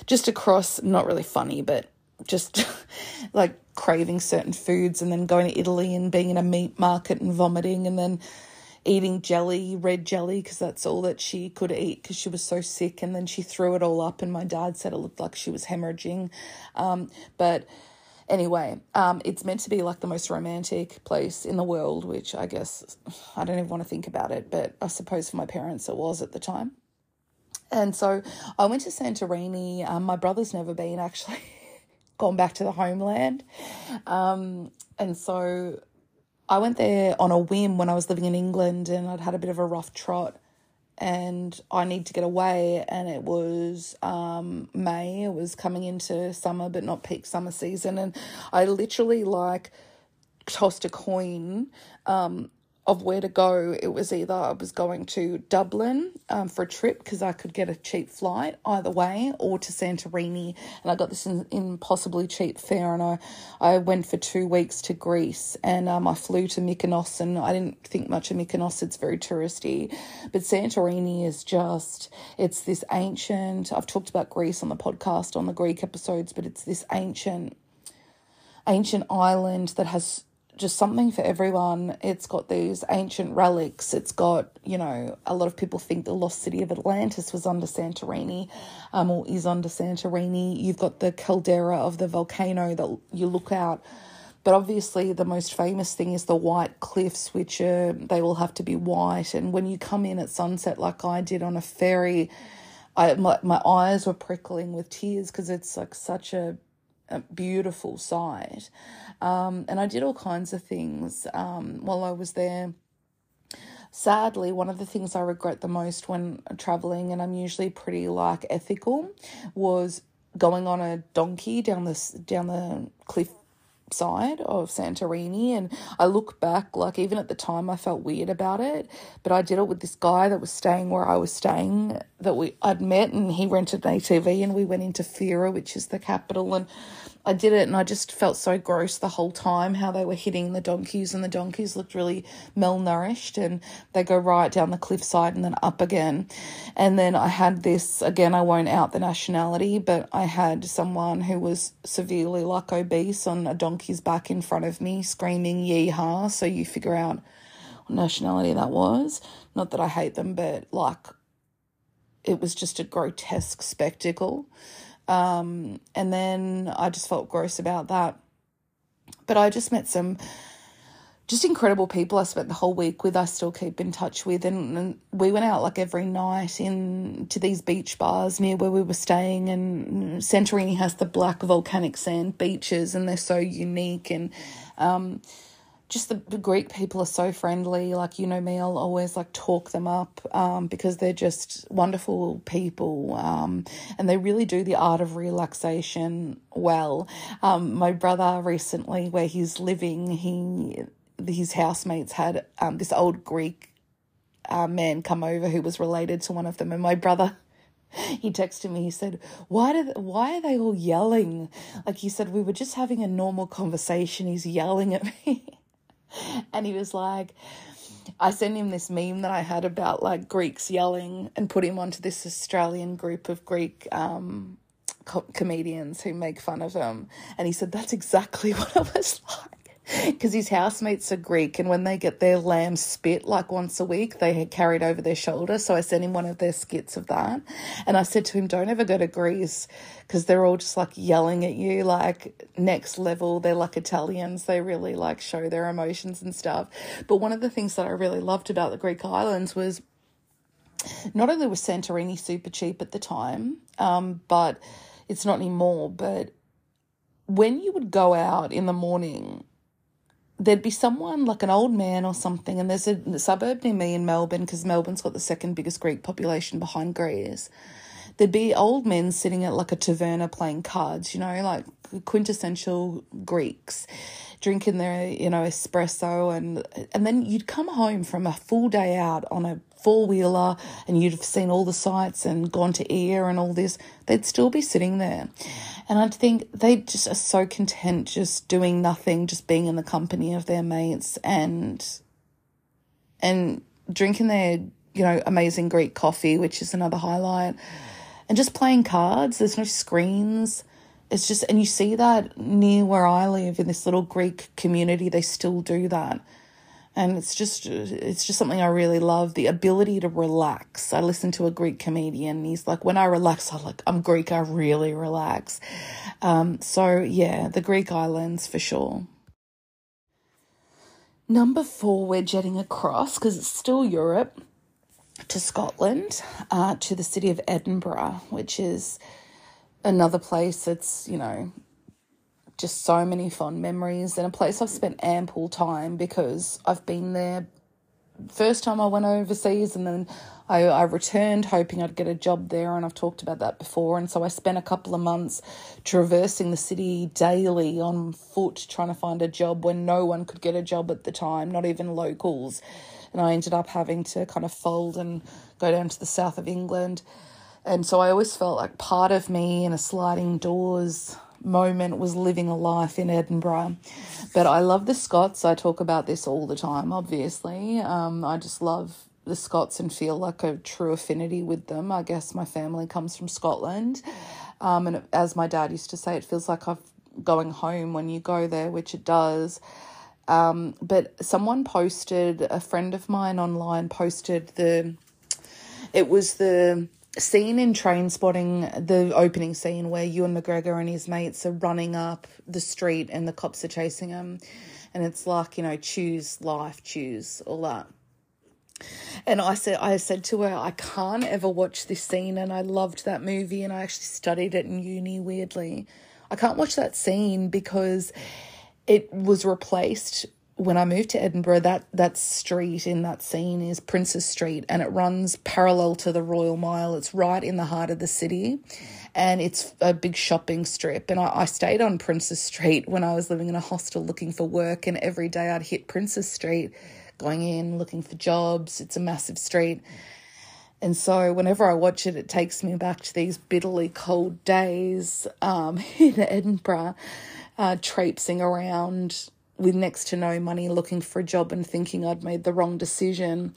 just across, not really funny, but just *laughs* like craving certain foods and then going to Italy and being in a meat market and vomiting and then eating jelly, red jelly, because that's all that she could eat because she was so sick. And then she threw it all up, and my dad said it looked like she was hemorrhaging. Um, but anyway, um, it's meant to be like the most romantic place in the world, which I guess I don't even want to think about it, but I suppose for my parents it was at the time. And so I went to Santorini. Um, my brother's never been actually. *laughs* gone back to the homeland. Um, and so I went there on a whim when I was living in England and I'd had a bit of a rough trot and I need to get away and it was um, May, it was coming into summer but not peak summer season and I literally like tossed a coin um, of where to go, it was either I was going to Dublin um, for a trip because I could get a cheap flight either way, or to Santorini, and I got this in, impossibly cheap fare, and I, I went for two weeks to Greece, and um, I flew to Mykonos, and I didn't think much of Mykonos; it's very touristy, but Santorini is just it's this ancient. I've talked about Greece on the podcast on the Greek episodes, but it's this ancient ancient island that has just something for everyone. It's got these ancient relics. It's got, you know, a lot of people think the lost city of Atlantis was under Santorini um, or is under Santorini. You've got the caldera of the volcano that you look out. But obviously, the most famous thing is the white cliffs, which are, they will have to be white. And when you come in at sunset, like I did on a ferry, I, my, my eyes were prickling with tears because it's like such a a beautiful sight. Um, and I did all kinds of things um, while I was there. Sadly, one of the things I regret the most when traveling, and I'm usually pretty like ethical, was going on a donkey down this down the cliff side of Santorini. And I look back, like, even at the time, I felt weird about it. But I did it with this guy that was staying where I was staying that we I'd met, and he rented an ATV, and we went into Fira, which is the capital. And I did it and I just felt so gross the whole time how they were hitting the donkeys and the donkeys looked really malnourished and they go right down the cliffside and then up again. And then I had this again, I won't out the nationality, but I had someone who was severely like obese on a donkey's back in front of me screaming yeehaw. So you figure out what nationality that was. Not that I hate them, but like it was just a grotesque spectacle. Um, and then I just felt gross about that. But I just met some just incredible people I spent the whole week with, I still keep in touch with. And, and, we went out like every night in to these beach bars near where we were staying. And Santorini has the black volcanic sand beaches, and they're so unique. And um, just the, the Greek people are so friendly. Like, you know me, I'll always like talk them up um, because they're just wonderful people um, and they really do the art of relaxation well. Um, my brother recently, where he's living, he his housemates had um, this old Greek uh, man come over who was related to one of them, and my brother *laughs* he texted me he said why did why are they all yelling? Like he said we were just having a normal conversation. He's yelling at *laughs* me. And he was like, I sent him this meme that I had about like Greeks yelling and put him onto this Australian group of Greek um, co- comedians who make fun of him. And he said, That's exactly *laughs* what it was like *laughs* because his housemates are Greek, and when they get their lamb spit like once a week, they had carried over their shoulder. So I sent him one of their skits of that, and I said to him, "Don't ever go to Greece because they're all just like yelling at you, like next level. They're like Italians; they really like show their emotions and stuff." But one of the things that I really loved about the Greek islands was not only was Santorini super cheap at the time, um, but it's not anymore, but when you would go out in the morning there'd be someone like an old man or something, and there's a, suburb near me in Melbourne because Melbourne's got the second biggest Greek population behind Greece. There'd be old men sitting at like a taverna playing cards, you know, like quintessential Greeks, drinking their, you know, espresso, and and then you'd come home from a full day out on a four wheeler, and you'd have seen all the sights and gone to Oia and all this. They'd still be sitting there and I think they just are so content just doing nothing, just being in the company of their mates and and drinking their, you know, amazing Greek coffee, which is another highlight. And just playing cards. There's no screens. It's just and you see that near where I live in this little Greek community, they still do that and it's just it's just something I really love the ability to relax. I listen to a Greek comedian. He's like, when I relax, I like I'm Greek. I really relax. Um, so yeah, the Greek islands for sure. Number four, we're jetting across because it's still Europe to Scotland, uh, to the city of Edinburgh, which is another place that's you know just so many fond memories and a place I've spent ample time because I've been there first time I went overseas, and then I, I returned hoping I'd get a job there, and I've talked about that before. And so I spent a couple of months traversing the city daily on foot trying to find a job when no one could get a job at the time, not even locals. And I ended up having to kind of fold and go down to the south of England. And so I always felt like part of me in a sliding doors moment was living a life in Edinburgh. But I love the Scots. I talk about this all the time, obviously. Um, I just love the Scots and feel like a true affinity with them. I guess my family comes from Scotland. Um, and as my dad used to say, it feels like I'm going home when you go there, which it does. Um, but someone posted, a friend of mine online posted the, it was the scene in Trainspotting the opening scene where Ewan McGregor and his mates are running up the street and the cops are chasing them. And it's like, you know, choose life, choose all that. And I said, I said to her, I can't ever watch this scene. And I loved that movie and I actually studied it in uni, weirdly. I can't watch that scene because it was replaced when I moved to Edinburgh, that that street in that scene is Princes Street, and it runs parallel to the Royal Mile. It's right in the heart of the city, and it's a big shopping strip. And I, I stayed on Princes Street when I was living in a hostel looking for work, and every day I'd hit Princes Street, going in looking for jobs. It's a massive street. And so, whenever I watch it, it takes me back to these bitterly cold days um, *laughs* in Edinburgh, uh, traipsing around with next to no money looking for a job and thinking I'd made the wrong decision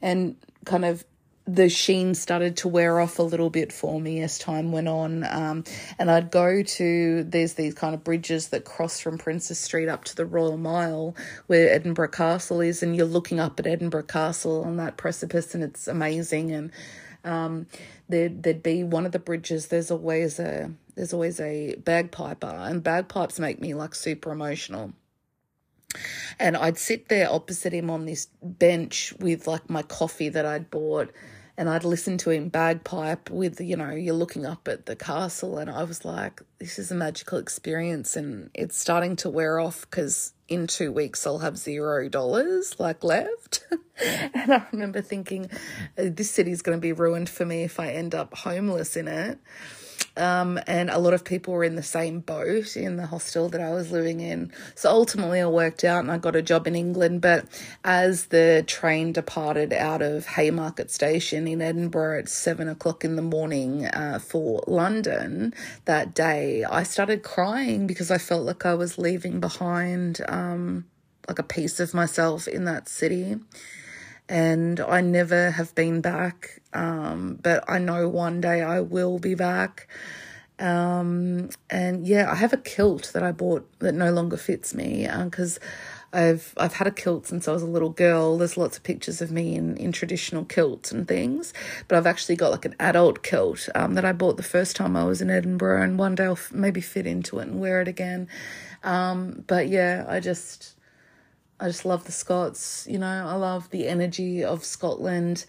and kind of the sheen started to wear off a little bit for me as time went on. Um, and I'd go to, there's these kind of bridges that cross from Princes Street up to the Royal Mile where Edinburgh Castle is, and you're looking up at Edinburgh Castle on that precipice, and it's amazing. And um, there'd, there'd be one of the bridges, there's always a, there's always a bagpiper, and bagpipes make me like super emotional. And I'd sit there opposite him on this bench with like my coffee that I'd bought and I'd listen to him bagpipe with, you know, you're looking up at the castle. And I was like, this is a magical experience. And it's starting to wear off because in two weeks I'll have zero dollars like left. *laughs* and I remember thinking, this city's going to be ruined for me if I end up homeless in it. Um, and a lot of people were in the same boat in the hostel that I was living in. So ultimately, it worked out and I got a job in England. But as the train departed out of Haymarket Station in Edinburgh at seven o'clock in the morning uh, for London that day, I started crying because I felt like I was leaving behind um, like a piece of myself in that city and I never have been back. Um, but I know one day I will be back. Um, and yeah, I have a kilt that I bought that no longer fits me because um, I've I've had a kilt since I was a little girl. There's lots of pictures of me in, in traditional kilts and things, but I've actually got like an adult kilt um, that I bought the first time I was in Edinburgh, and one day I'll f- maybe fit into it and wear it again. Um, but yeah, I just I just love the Scots. You know, I love the energy of Scotland.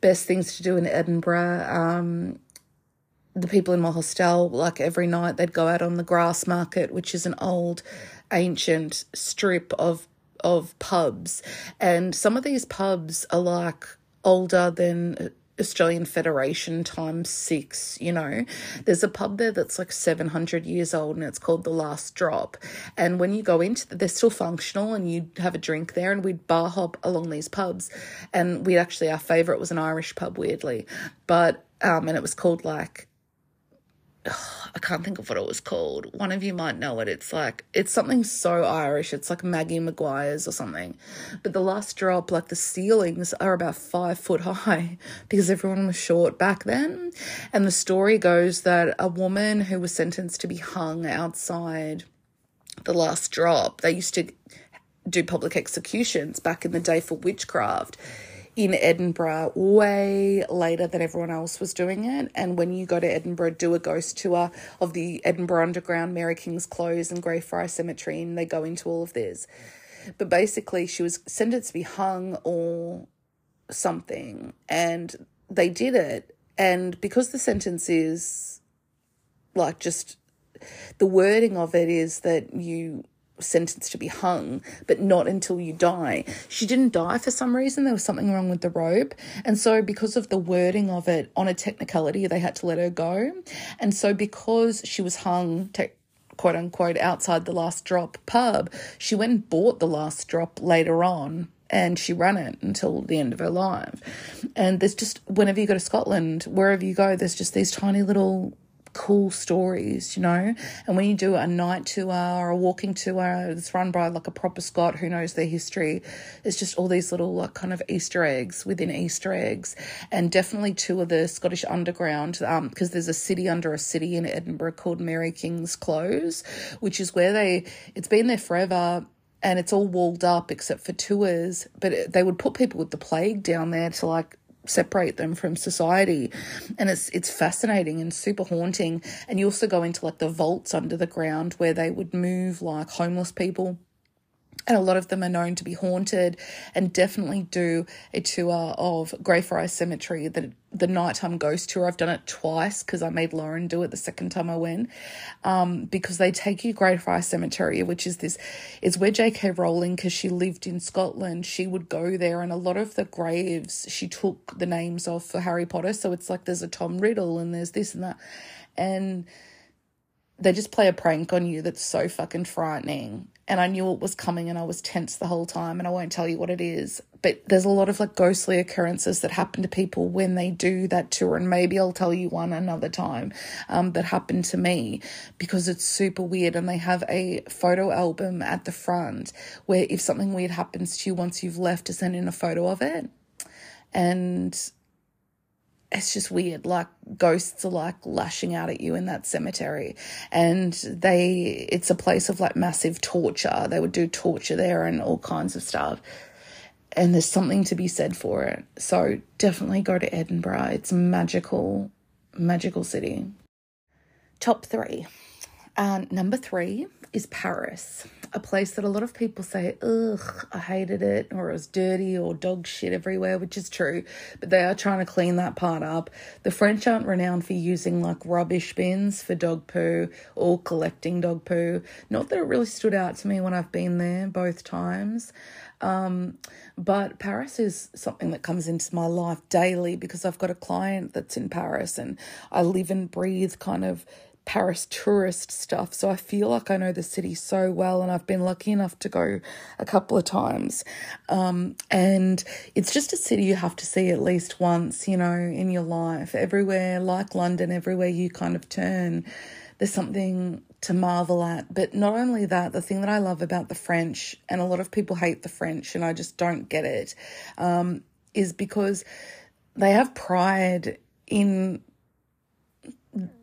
Best things to do in Edinburgh. Um, the people in my hostel, like every night, they'd go out on the Grassmarket, which is an old, ancient strip of of pubs, and some of these pubs are like older than Australian Federation times six, you know. There's a pub there that's like 700 years old and it's called The Last Drop. And when you go into they're still functional and you have a drink there and we'd bar hop along these pubs. And we actually, our favourite was an Irish pub, weirdly. But, um, and it was called like I can't think of what it was called. One of you might know it. It's like it's something so Irish. It's like Maggie Maguire's or something. But the last drop, like the ceilings are about five foot high *laughs* because everyone was short back then. And the story goes that a woman who was sentenced to be hung outside the last drop, they used to do public executions back in the day for witchcraft in Edinburgh way later than everyone else was doing it. And when you go to Edinburgh, do a ghost tour of the Edinburgh Underground, Mary King's Close, and Greyfriars Cemetery, and they go into all of this. But basically, she was sentenced to be hung or something, and they did it. And because the sentence is like just the wording of it is that you sentenced to be hung, but not until you die. She didn't die for some reason. There was something wrong with the rope. And so, because of the wording of it on a technicality, they had to let her go. And so, because she was hung, te- quote unquote, outside the last drop pub, she went and bought the last drop later on and she ran it until the end of her life. And there's just, whenever you go to Scotland, wherever you go, there's just these tiny little cool stories, you know. And when you do a night tour or a walking tour it's run by like a proper Scot who knows their history, it's just all these little like kind of Easter eggs within Easter eggs. And definitely of the Scottish Underground, um, because there's a city under a city in Edinburgh called Mary King's Close, which is where they, it's been there forever and it's all walled up except for tours. But it, they would put people with the plague down there to like separate them from society. And it's it's fascinating and super haunting. And you also go into like the vaults under the ground where they would move like homeless people and a lot of them are known to be haunted and definitely do a tour of Greyfriars Cemetery, the, the nighttime ghost tour. I've done it twice because I made Lauren do it the second time I went um, because they take you Greyfriars Cemetery, which is this, is where J.K. Rowling, because she lived in Scotland, she would go there and a lot of the graves she took the names of for Harry Potter. So it's like there's a Tom Riddle and there's this and that. And they just play a prank on you that's so fucking frightening. And I knew it was coming and I was tense the whole time and I won't tell you what it is. But there's a lot of like ghostly occurrences that happen to people when they do that tour. And maybe I'll tell you one another time um, that happened to me because it's super weird. And they have a photo album at the front where if something weird happens to you once you've left, to send in a photo of it. And it's just weird. Like ghosts are like lashing out at you in that cemetery. And they, it's a place of like massive torture. They would do torture there and all kinds of stuff. And there's something to be said for it. So definitely go to Edinburgh. It's magical, magical city. Top three. Uh, number three is Paris a place that a lot of people say, ugh, I hated it, or it was dirty, or dog shit everywhere, which is true, but they are trying to clean that part up. The French aren't renowned for using like rubbish bins for dog poo or collecting dog poo. Not that it really stood out to me when I've been there both times. Um, but Paris is something that comes into my life daily because I've got a client that's in Paris and I live and breathe kind of Paris tourist stuff. So I feel like I know the city so well, and I've been lucky enough to go a couple of times. Um, and it's just a city you have to see at least once, you know, in your life. Everywhere, like London, everywhere you kind of turn, there's something to marvel at. But not only that, the thing that I love about the French, and a lot of people hate the French, and I just don't get it, um, is because they have pride in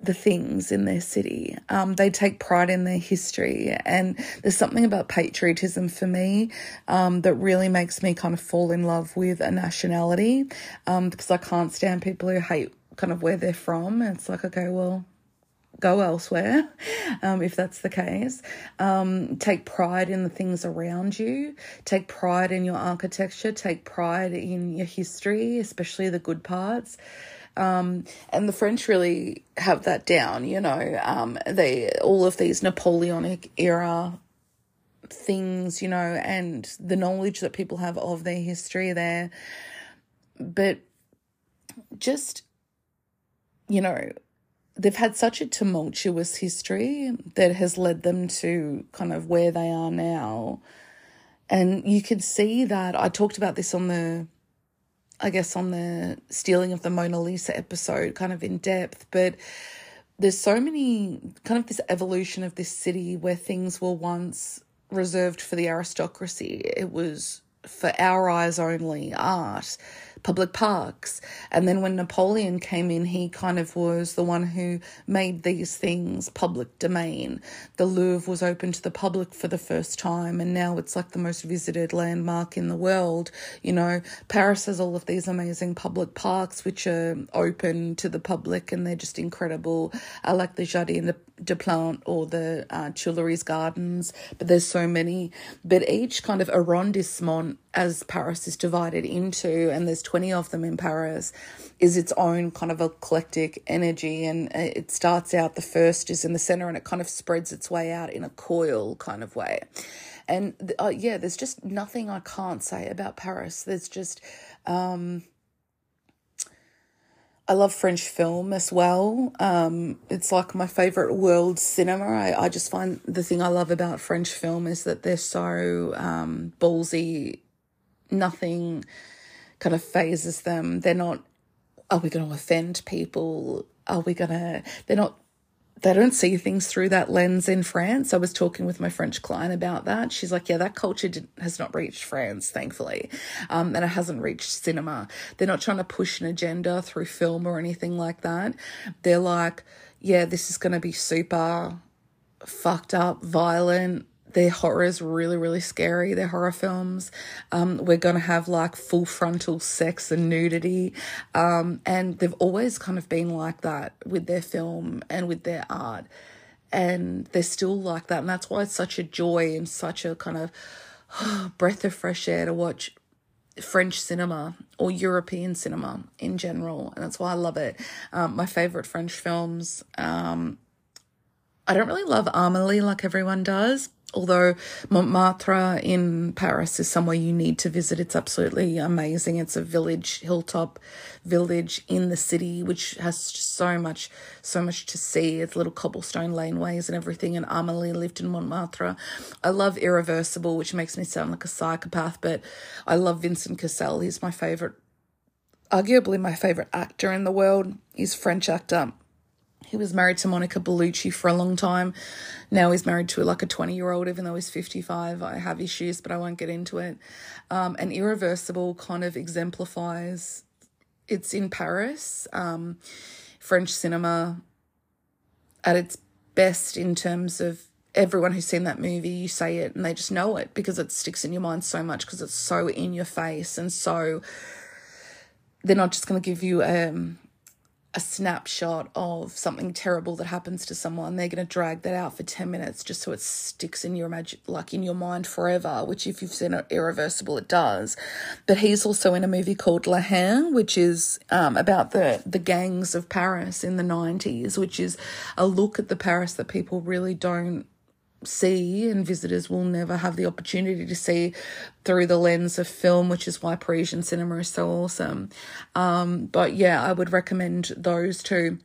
the things in their city. Um, they take pride in their history. And there's something about patriotism for me um, that really makes me kind of fall in love with a nationality um, because I can't stand people who hate kind of where they're from. It's like, okay, well, go elsewhere *laughs* um, if that's the case. Um, take pride in the things around you. Take pride in your architecture. Take pride in your history, especially the good parts. Um, and the French really have that down, you know. Um, they all of these Napoleonic era things, you know, and the knowledge that people have of their history there. But just, you know, they've had such a tumultuous history that has led them to kind of where they are now. And you can see that I talked about this on the I guess, on the stealing of the Mona Lisa episode, kind of in depth. But there's so many, kind of this evolution of this city where things were once reserved for the aristocracy. It was for our eyes only art public parks. And then when Napoleon came in, he kind of was the one who made these things public domain. The Louvre was open to the public for the first time, and now it's like the most visited landmark in the world. You know, Paris has all of these amazing public parks which are open to the public and they're just incredible. I like the Jardin des Plantes or the uh, Tuileries Gardens, but there's so many. But each kind of arrondissement, as Paris is divided into, and there's 20 of them in Paris, is its own kind of eclectic energy. And it starts out, the first is in the center and it kind of spreads its way out in a coil kind of way. And uh, yeah, there's just nothing I can't say about Paris. There's just, um, I love French film as well. Um, it's like my favorite world cinema. I, I just find the thing I love about French film is that they're so um, ballsy. Nothing kind of fazes them. They're not, are we going to offend people? Are we going to, they're not they don't see things through that lens in France. I was talking with my French client about that. She's like, yeah, that culture did, has not reached France, thankfully. Um, and it hasn't reached cinema. They're not trying to push an agenda through film or anything like that. They're like, yeah, this is going to be super fucked up, violent, their horror is really, really scary. Their horror films. Um, we're going to have like full frontal sex and nudity. Um, and they've always kind of been like that with their film and with their art. And they're still like that. And that's why it's such a joy and such a kind of oh, *sighs* breath of fresh air to watch French cinema or European cinema in general. And that's why I love it. Um, my favorite French films. Um, I don't really love Amelie like everyone does, although Montmartre in Paris is somewhere you need to visit. It's absolutely amazing. It's a village, hilltop village in the city, which has so much, so much to see. It's little cobblestone laneways and everything. And Amelie lived in Montmartre. I love Irreversible, which makes me sound like a psychopath, but I love Vincent Cassel. He's my favorite, arguably my favorite actor in the world. He's French actor he was married to Monica Bellucci for a long time. Now he's married to like a 20 year old, even though he's 55. I have issues, but I won't get into it. Um, and Irreversible kind of exemplifies it's in Paris, um, French cinema at its best in terms of everyone who's seen that movie, you say it and they just know it because it sticks in your mind so much because it's so in your face and so they're not just going to give you um a snapshot of something terrible that happens to someone they're going to drag that out for 10 minutes just so it sticks in your imag- like in your mind forever which if you've seen it irreversible it does. But he's also in a movie called La Haine which is um, about the the gangs of Paris in the 90s which is a look at the Paris that people really don't see and visitors will never have the opportunity to see through the lens of film, which is why Parisian cinema is so awesome. Um, but yeah, I would recommend those two.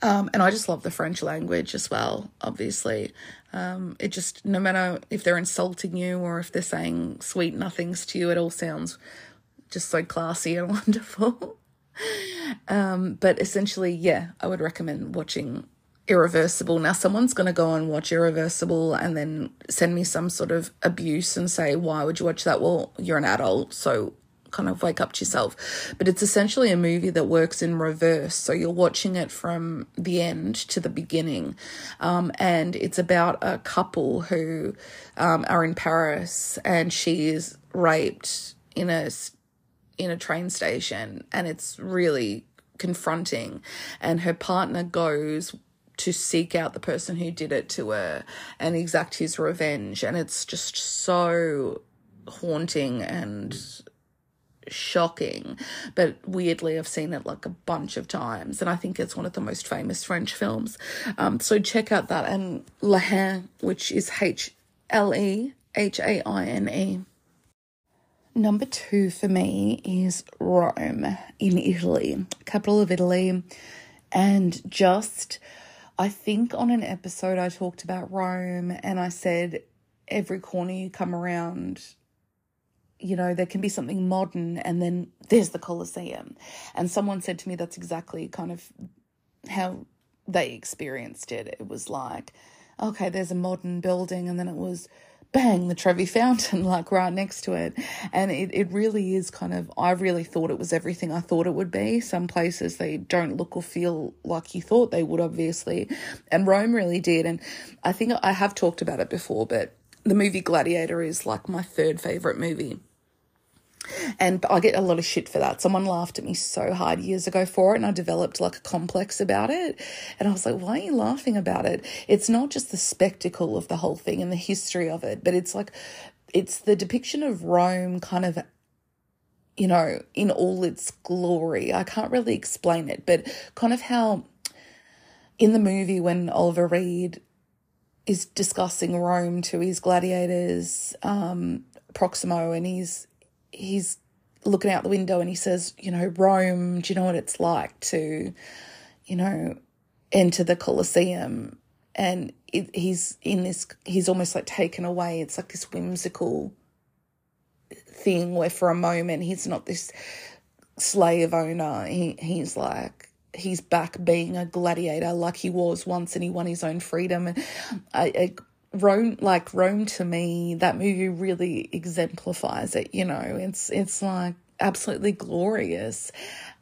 Um, and I just love the French language as well, obviously. Um, it just, no matter if they're insulting you or if they're saying sweet nothings to you, it all sounds just so classy and *laughs* wonderful. um, but essentially, yeah, I would recommend watching Irreversible. Now, someone's going to go and watch Irreversible and then send me some sort of abuse and say, Why would you watch that? Well, you're an adult, so kind of wake up to yourself. But it's essentially a movie that works in reverse. So you're watching it from the end to the beginning. Um, and it's about a couple who um, are in Paris and she is raped in a in a train station and it's really confronting and her partner goes to seek out the person who did it to her and exact his revenge. And it's just so haunting and shocking. But weirdly, I've seen it like a bunch of times. And I think it's one of the most famous French films. Um, so check out that. And La Haine, which is H L E H A I N E. Number two for me is Rome in Italy, capital of Italy. And just I think on an episode I talked about Rome and I said every corner you come around, you know, there can be something modern and then there's the Colosseum. And someone said to me that's exactly kind of how they experienced it. It was like, okay, there's a modern building and then it was bang, the Trevi Fountain, *laughs* like right next to it. And it, it really is kind of, I really thought it was everything I thought it would be. Some places they don't look or feel like you thought they would, obviously. And Rome really did. And I think I have talked about it before, but the movie Gladiator is like my third favorite movie. And I get a lot of shit for that. Someone laughed at me so hard years ago for it, and I developed like a complex about it. And I was like, why are you laughing about it? It's not just the spectacle of the whole thing and the history of it, but it's like, it's the depiction of Rome kind of you know, in all its glory. I can't really explain it, but kind of how in the movie when Oliver Reed is discussing Rome to his gladiators, um, Proximo, and he's he's looking out the window and he says, you know, Rome, do you know what it's like to, you know, enter the Colosseum? And it, he's in this, he's almost like taken away. It's like this whimsical thing where for a moment he's not this slave owner. He he's like he's back being a gladiator like he was once and he won his own freedom and I, I Rome like Rome to me that movie really exemplifies it you know? It's it's like absolutely glorious.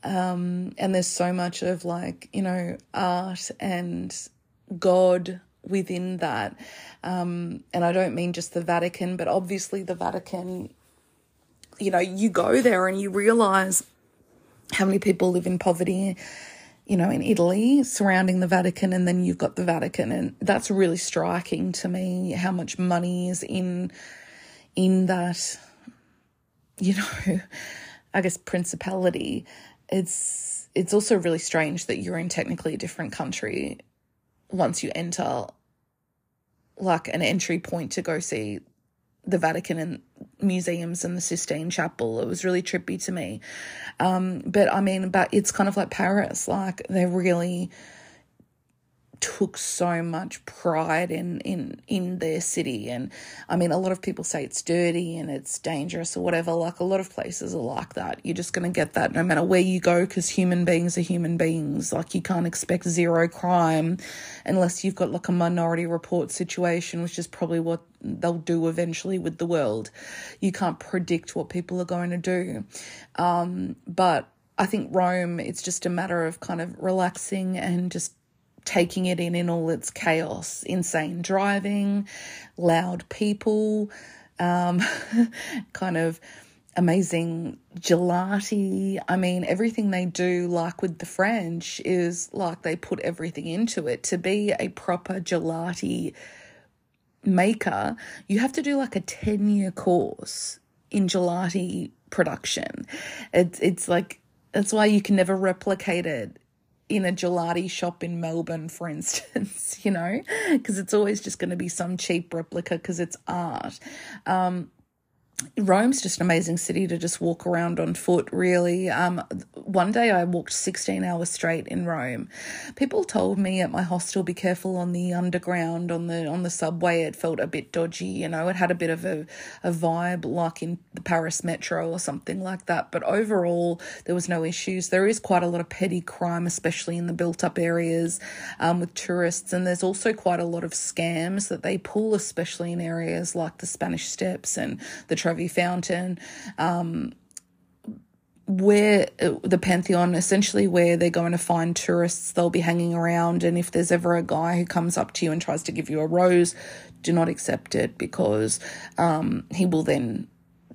Um and there's so much of like you know art and god within that. Um and I don't mean just the Vatican but obviously the Vatican you know, you go there and you realize how many people live in poverty, you know, in Italy surrounding the Vatican, and then you've got the Vatican, and that's really striking to me how much money is in in that, you know, *laughs* I guess principality. It's it's also really strange that you're in technically a different country once you enter like an entry point to go see the Vatican and museums and the Sistine Chapel. It was really trippy to me. Um, but I mean, but it's kind of like Paris. Like they're really took so much pride in in in their city. And i mean a lot of people say it's dirty and it's dangerous or whatever. Like a lot of places are like that. You're just going to get that no matter where you go because human beings are human beings. Like you can't expect zero crime unless you've got like a minority report situation which is probably what they'll do eventually with the world. You can't predict what people are going to do. Um, but I think Rome, it's just a matter of kind of relaxing and just taking it in in all its chaos insane driving, loud people, um, *laughs* kind of amazing gelati. I mean, everything they do, like with the French, is like they put everything into it. To be a proper gelati maker, you have to do like a 10 year course in gelati production. It's, it's like, that's why you can never replicate it in a gelati shop in Melbourne, for instance, *laughs* you know, because it's always just going to be some cheap replica because it's art. Um, Rome's just an amazing city to just walk around on foot, really. Um, one day I walked 16 hours straight in Rome. People told me at my hostel, be careful on the underground, on the on the subway. It felt a bit dodgy, you know, it had a bit of a, a vibe like in the Paris metro or something like that. But overall, there was no issues. There is quite a lot of petty crime, especially in the built up areas um, with tourists. And there's also quite a lot of scams that they pull, especially in areas like the Spanish Steps and the Trevi Fountain, um, where uh, the Pantheon, essentially where they're going to find tourists, they'll be hanging around. And if there's ever a guy who comes up to you and tries to give you a rose, do not accept it because um, he will then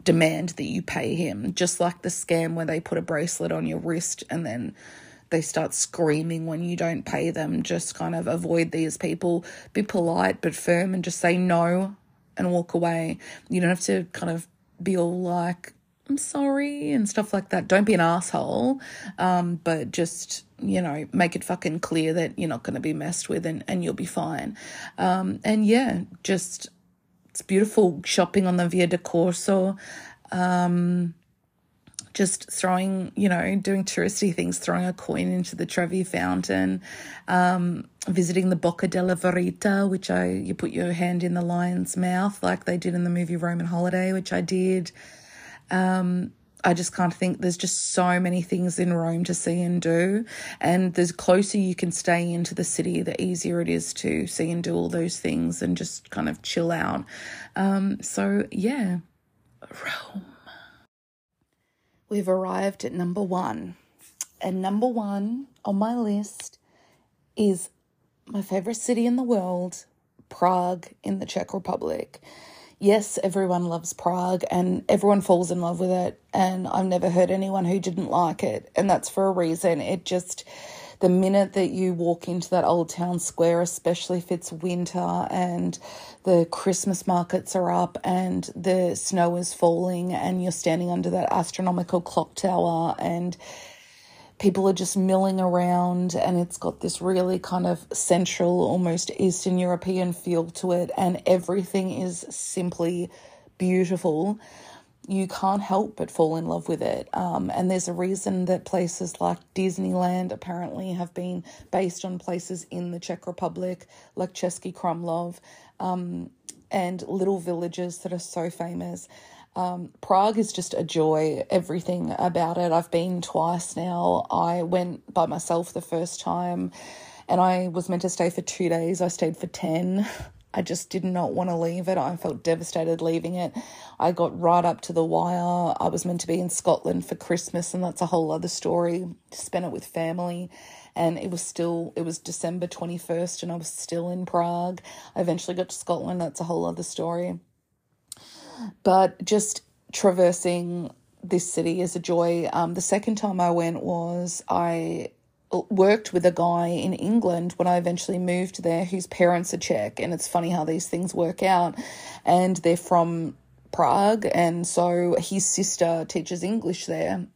demand that you pay him. Just like the scam where they put a bracelet on your wrist and then they start screaming when you don't pay them. Just kind of avoid these people. Be polite but firm and just say no and walk away. You don't have to kind of be all like, I'm sorry and stuff like that. Don't be an asshole, um, but just, you know, make it fucking clear that you're not going to be messed with and, and you'll be fine. Um, and yeah, just, it's beautiful shopping on the Via de Corso. Um, just throwing, you know, doing touristy things, throwing a coin into the Trevi fountain, um, visiting the Bocca della Verita, which I you put your hand in the lion's mouth like they did in the movie Roman Holiday, which I did. Um, I just can't think. There's just so many things in Rome to see and do, and the closer you can stay into the city, the easier it is to see and do all those things and just kind of chill out. Um, so yeah, Rome we've arrived at number one. And number one on my list is my favorite city in the world, Prague in the Czech Republic. Yes, everyone loves Prague and everyone falls in love with it. And I've never heard anyone who didn't like it. And that's for a reason. It just, the minute that you walk into that old town square, especially if it's winter and the Christmas markets are up and the snow is falling and you're standing under that astronomical clock tower and people are just milling around and it's got this really kind of central almost eastern european feel to it and everything is simply beautiful you can't help but fall in love with it. Um, and there's a reason that places like Disneyland apparently have been based on places in the Czech Republic, like Český Krumlov, um, and little villages that are so famous. Um, Prague is just a joy, everything about it. I've been twice now. I went by myself the first time and I was meant to stay for two days. I stayed for 10. *laughs* I just did not want to leave it. I felt devastated leaving it. I got right up to the wire. I was meant to be in Scotland for Christmas, and that's a whole other story. Spent it with family, and it was still, it was December 21st, and I was still in Prague. I eventually got to Scotland. That's a whole other story. But just traversing this city is a joy. Um, the second time I went was I worked with a guy in England when I eventually moved there whose parents are Czech. And it's funny how these things work out. And they're from Prague. And so his sister teaches English there.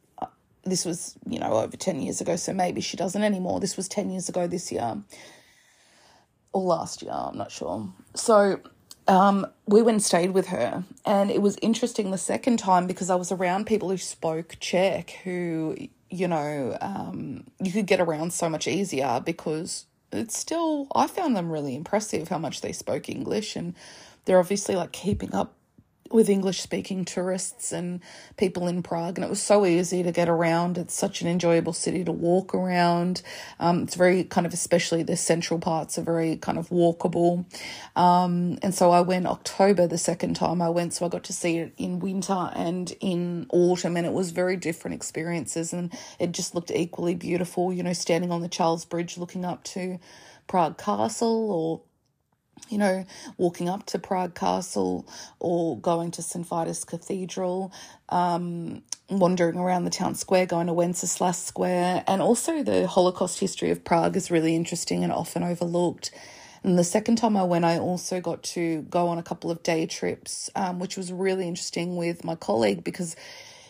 This was, you know, over 10 years ago. So maybe she doesn't anymore. This was 10 years ago this year or last year. I'm not sure. So um, we went and stayed with her, and it was interesting the second time because I was around people who spoke Czech, who you know, um, you could get around so much easier because it's still, I found them really impressive how much they spoke English and they're obviously like keeping up with English speaking tourists and people in Prague, and it was so easy to get around. It's such an enjoyable city to walk around. Um, it's very kind of, especially the central parts are very kind of walkable. Um, and so I went October the second time I went, so I got to see it in winter and in autumn, and it was very different experiences, and it just looked equally beautiful. You know, standing on the Charles Bridge, looking up to Prague Castle or you know, walking up to Prague Castle or going to St. Vitus Cathedral, um, wandering around the town square, going to Wenceslas Square. And also, the Holocaust history of Prague is really interesting and often overlooked. And the second time I went, I also got to go on a couple of day trips, um, which was really interesting with my colleague because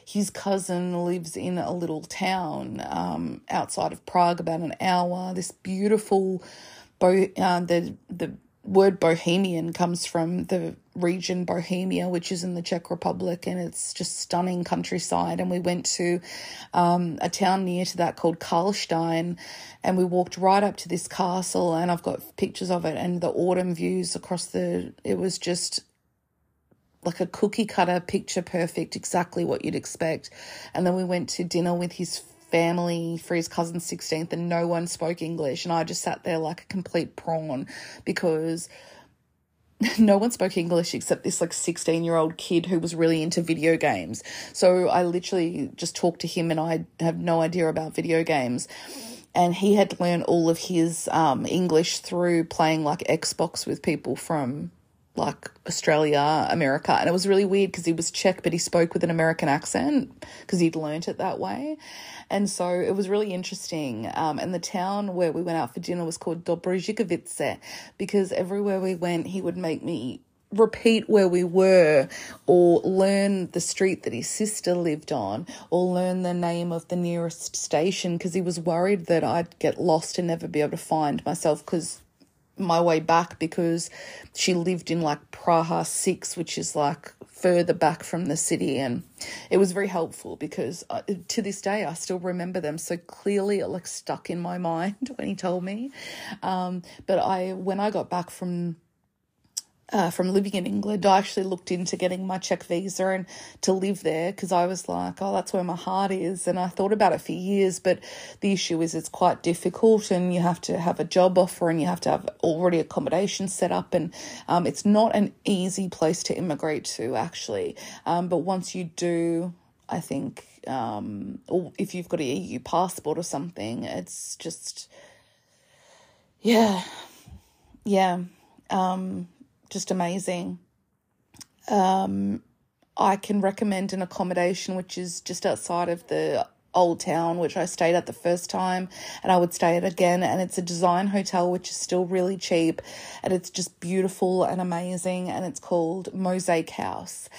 his cousin lives in a little town um, outside of Prague, about an hour. This beautiful, bo- uh, the the word bohemian comes from the region Bohemia, which is in the Czech Republic, and it's just stunning countryside. And we went to um, a town near to that called Karlstein, and we walked right up to this castle, and I've got pictures of it and the autumn views across the. It was just like a cookie cutter, picture perfect, exactly what you'd expect. And then we went to dinner with his family for his cousin's 16th and no one spoke English. And I just sat there like a complete prawn because *laughs* no one spoke English except this like 16 year old kid who was really into video games. So I literally just talked to him and I have no idea about video games. And he had learned all of his um, English through playing like Xbox with people from like Australia, America. And it was really weird because he was Czech, but he spoke with an American accent because he'd learnt it that way. And so it was really interesting. Um, and the town where we went out for dinner was called Dobrožikovice because everywhere we went, he would make me repeat where we were or learn the street that his sister lived on or learn the name of the nearest station because he was worried that I'd get lost and never be able to find myself because my way back because she lived in like Praha 6 which is like further back from the city and it was very helpful because uh, to this day I still remember them so clearly it like stuck in my *laughs* mind when he told me. Um, but I when I got back from uh, from living in England, I actually looked into getting my Czech visa and to live there because I was like, oh, that's where my heart is. And I thought about it for years, but the issue is it's quite difficult and you have to have a job offer and you have to have already accommodation set up. And um, it's not an easy place to immigrate to, actually. Um, but once you do, I think, um, or if you've got a EU passport or something, it's just, yeah, yeah. Um, just amazing. Um, I can recommend an accommodation which is just outside of the Old Town, which I stayed at the first time, and I would stay at again. And it's a design hotel, which is still really cheap, and it's just beautiful and amazing. And it's called Mosaic House.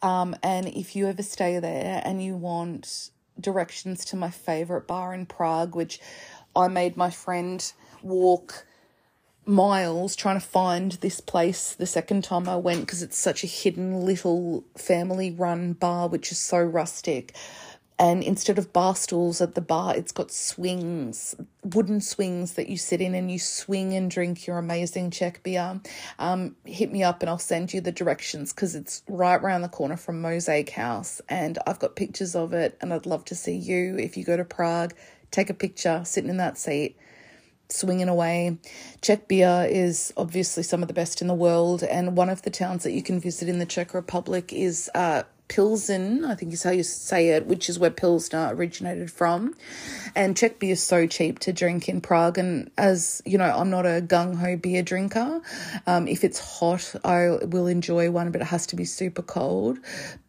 Um, and if you ever stay there and you want directions to my favorite bar in Prague, which I made my friend walk miles trying to find this place the second time I went because it's such a hidden little family run bar, which is so rustic. And instead of bar stools at the bar, it's got swings, wooden swings that you sit in and you swing and drink your amazing Czech beer. Um, hit me up and I'll send you the directions because it's right around the corner from Mosaic House. And I've got pictures of it and I'd love to see you if you go to Prague. Take a picture sitting in that seat swinging away. Czech beer is obviously some of the best in the world, and one of the towns that you can visit in the Czech Republic is uh, Pilsen, I think is how you say it, which is where Pilsner originated from. And Czech beer is so cheap to drink in Prague. And as you know, I'm not a gung ho beer drinker. Um, if it's hot, I will enjoy one, but it has to be super cold.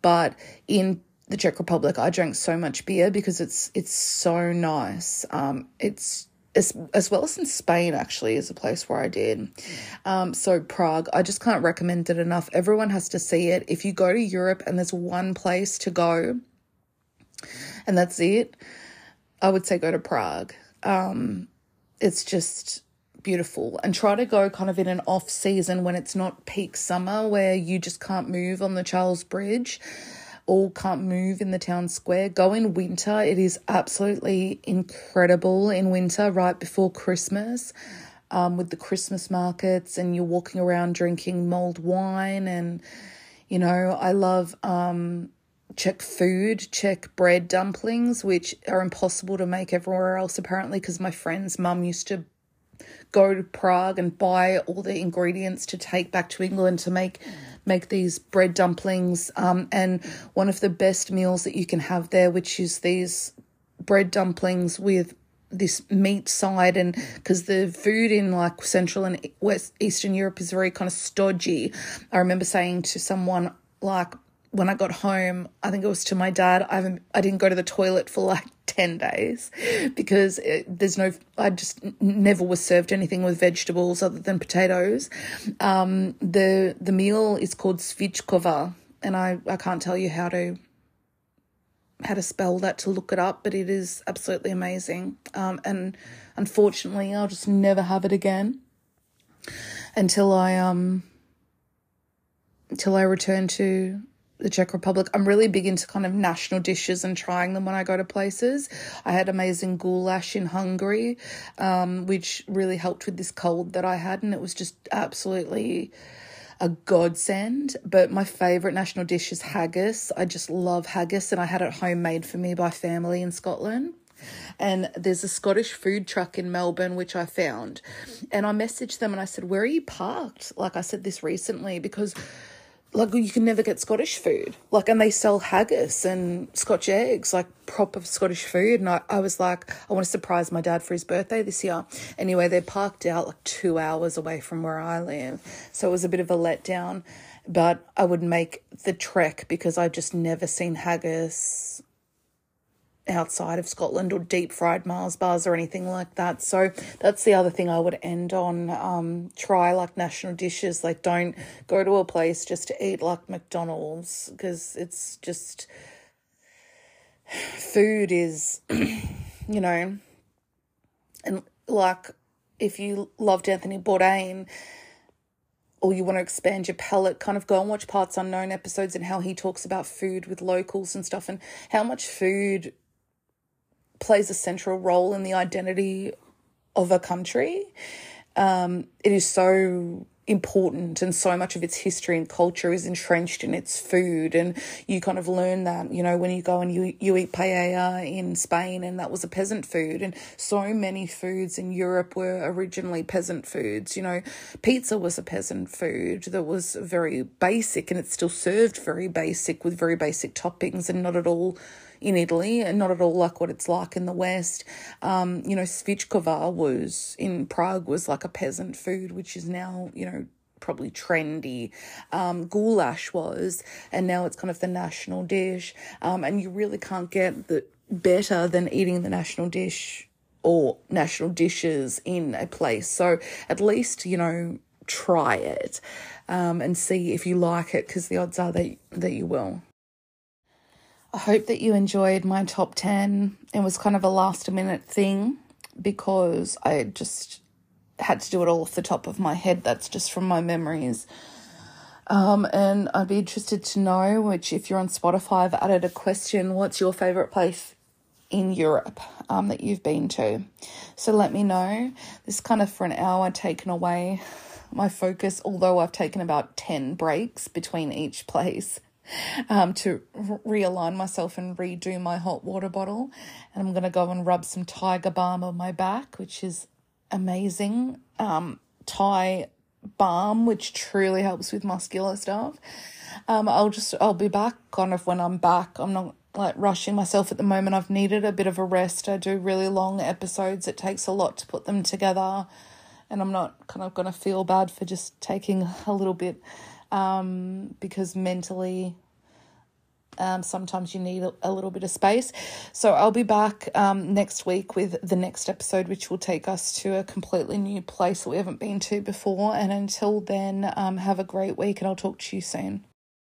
But in the Czech Republic, I drank so much beer because it's it's so nice. Um, it's as, as well as in Spain, actually, is a place where I did. Um, so, Prague, I just can't recommend it enough. Everyone has to see it. If you go to Europe and there's one place to go and that's it, I would say go to Prague. Um, it's just beautiful and try to go kind of in an off season when it's not peak summer where you just can't move on the Charles Bridge all can't move in the town square. Go in winter. It is absolutely incredible in winter, right before Christmas, um, with the Christmas markets, and you're walking around drinking mulled wine. And, you know, I love um, Czech food, Czech bread dumplings, which are impossible to make everywhere else, apparently, because my friend's mum used to go to Prague and buy all the ingredients to take back to England to make make these bread dumplings. Um, and one of the best meals that you can have there, which is these bread dumplings with this meat side and because the food in like central and west eastern europe is very kind of stodgy i remember saying to someone like when i got home i think it was to my dad i haven't i didn't go to the toilet for like 10 days because it, there's no, I just never was served anything with vegetables other than potatoes. Um, the, the meal is called svíčková and I, I can't tell you how to, how to spell that to look it up, but it is absolutely amazing. Um, and unfortunately, I'll just never have it again until I, um, until I return to the Czech Republic. I'm really big into kind of national dishes and trying them when I go to places. I had amazing goulash in Hungary, um, which really helped with this cold that I had, and it was just absolutely a godsend. But my favorite national dish is haggis. I just love haggis, and I had it homemade for me by family in Scotland. And there's a Scottish food truck in Melbourne, which I found. And I messaged them and I said, Where are you parked? Like I said this recently, because like you can never get Scottish food. Like, and they sell haggis and Scotch eggs, like proper Scottish food. And I, I was like, I want to surprise my dad for his birthday this year. Anyway, they're parked out like two hours away from where I live. So it was a bit of a letdown. But I would make the trek because I've just never seen haggis outside of Scotland or deep fried Mars bars or anything like that. So that's the other thing I would end on. Um, try like national dishes. Like don't go to a place just to eat like McDonald's because it's just food is, *clears throat* you know, and like if you loved Anthony Bourdain or you want to expand your palate, kind of go and watch Parts Unknown episodes and how he talks about food with locals and stuff and how much food plays a central role in the identity of a country. Um, it is so important and so much of its history and culture is entrenched in its food. And you kind of learn that you know when you go and you you eat paella in Spain and that was a peasant food. And so many foods in Europe were originally peasant foods. You know pizza was a peasant food that was very basic and it's still served very basic with very basic toppings and not at all in Italy and not at all like what it's like in the West. Um, you know, Svíčková was in Prague was like a peasant food, which is now, you know, probably trendy. Um, goulash was, and now it's kind of the national dish. Um, and you really can't get the better than eating the national dish or national dishes in a place. So at least, you know, try it um, and see if you like it because the odds are that, that you will. I hope that you enjoyed my top 10. It was kind of a last minute thing because I just had to do it all off the top of my head. That's just from my memories. Um, and I'd be interested to know, which if you're on Spotify, I've added a question what's your favourite place in Europe um, that you've been to? So let me know. This kind of for an hour taken away my focus, although I've taken about 10 breaks between each place um, to realign myself and redo my hot water bottle. And I'm going to go and rub some Tiger Balm on my back, which is amazing. Um, Thai balm, which truly helps with muscular stuff. Um, I'll just I'll be back kind of when I'm back. I'm not like rushing myself at the moment. I've needed a bit of a rest. I do really long episodes. It takes a lot to put them together, and I'm not kind of gonna feel bad for just taking a little bit um, because mentally um, sometimes you need a, little bit of space. So I'll be back um, next week with the next episode, which will take us to a completely new place that we haven't been to before. And until then, um, have a great week and I'll talk to you soon.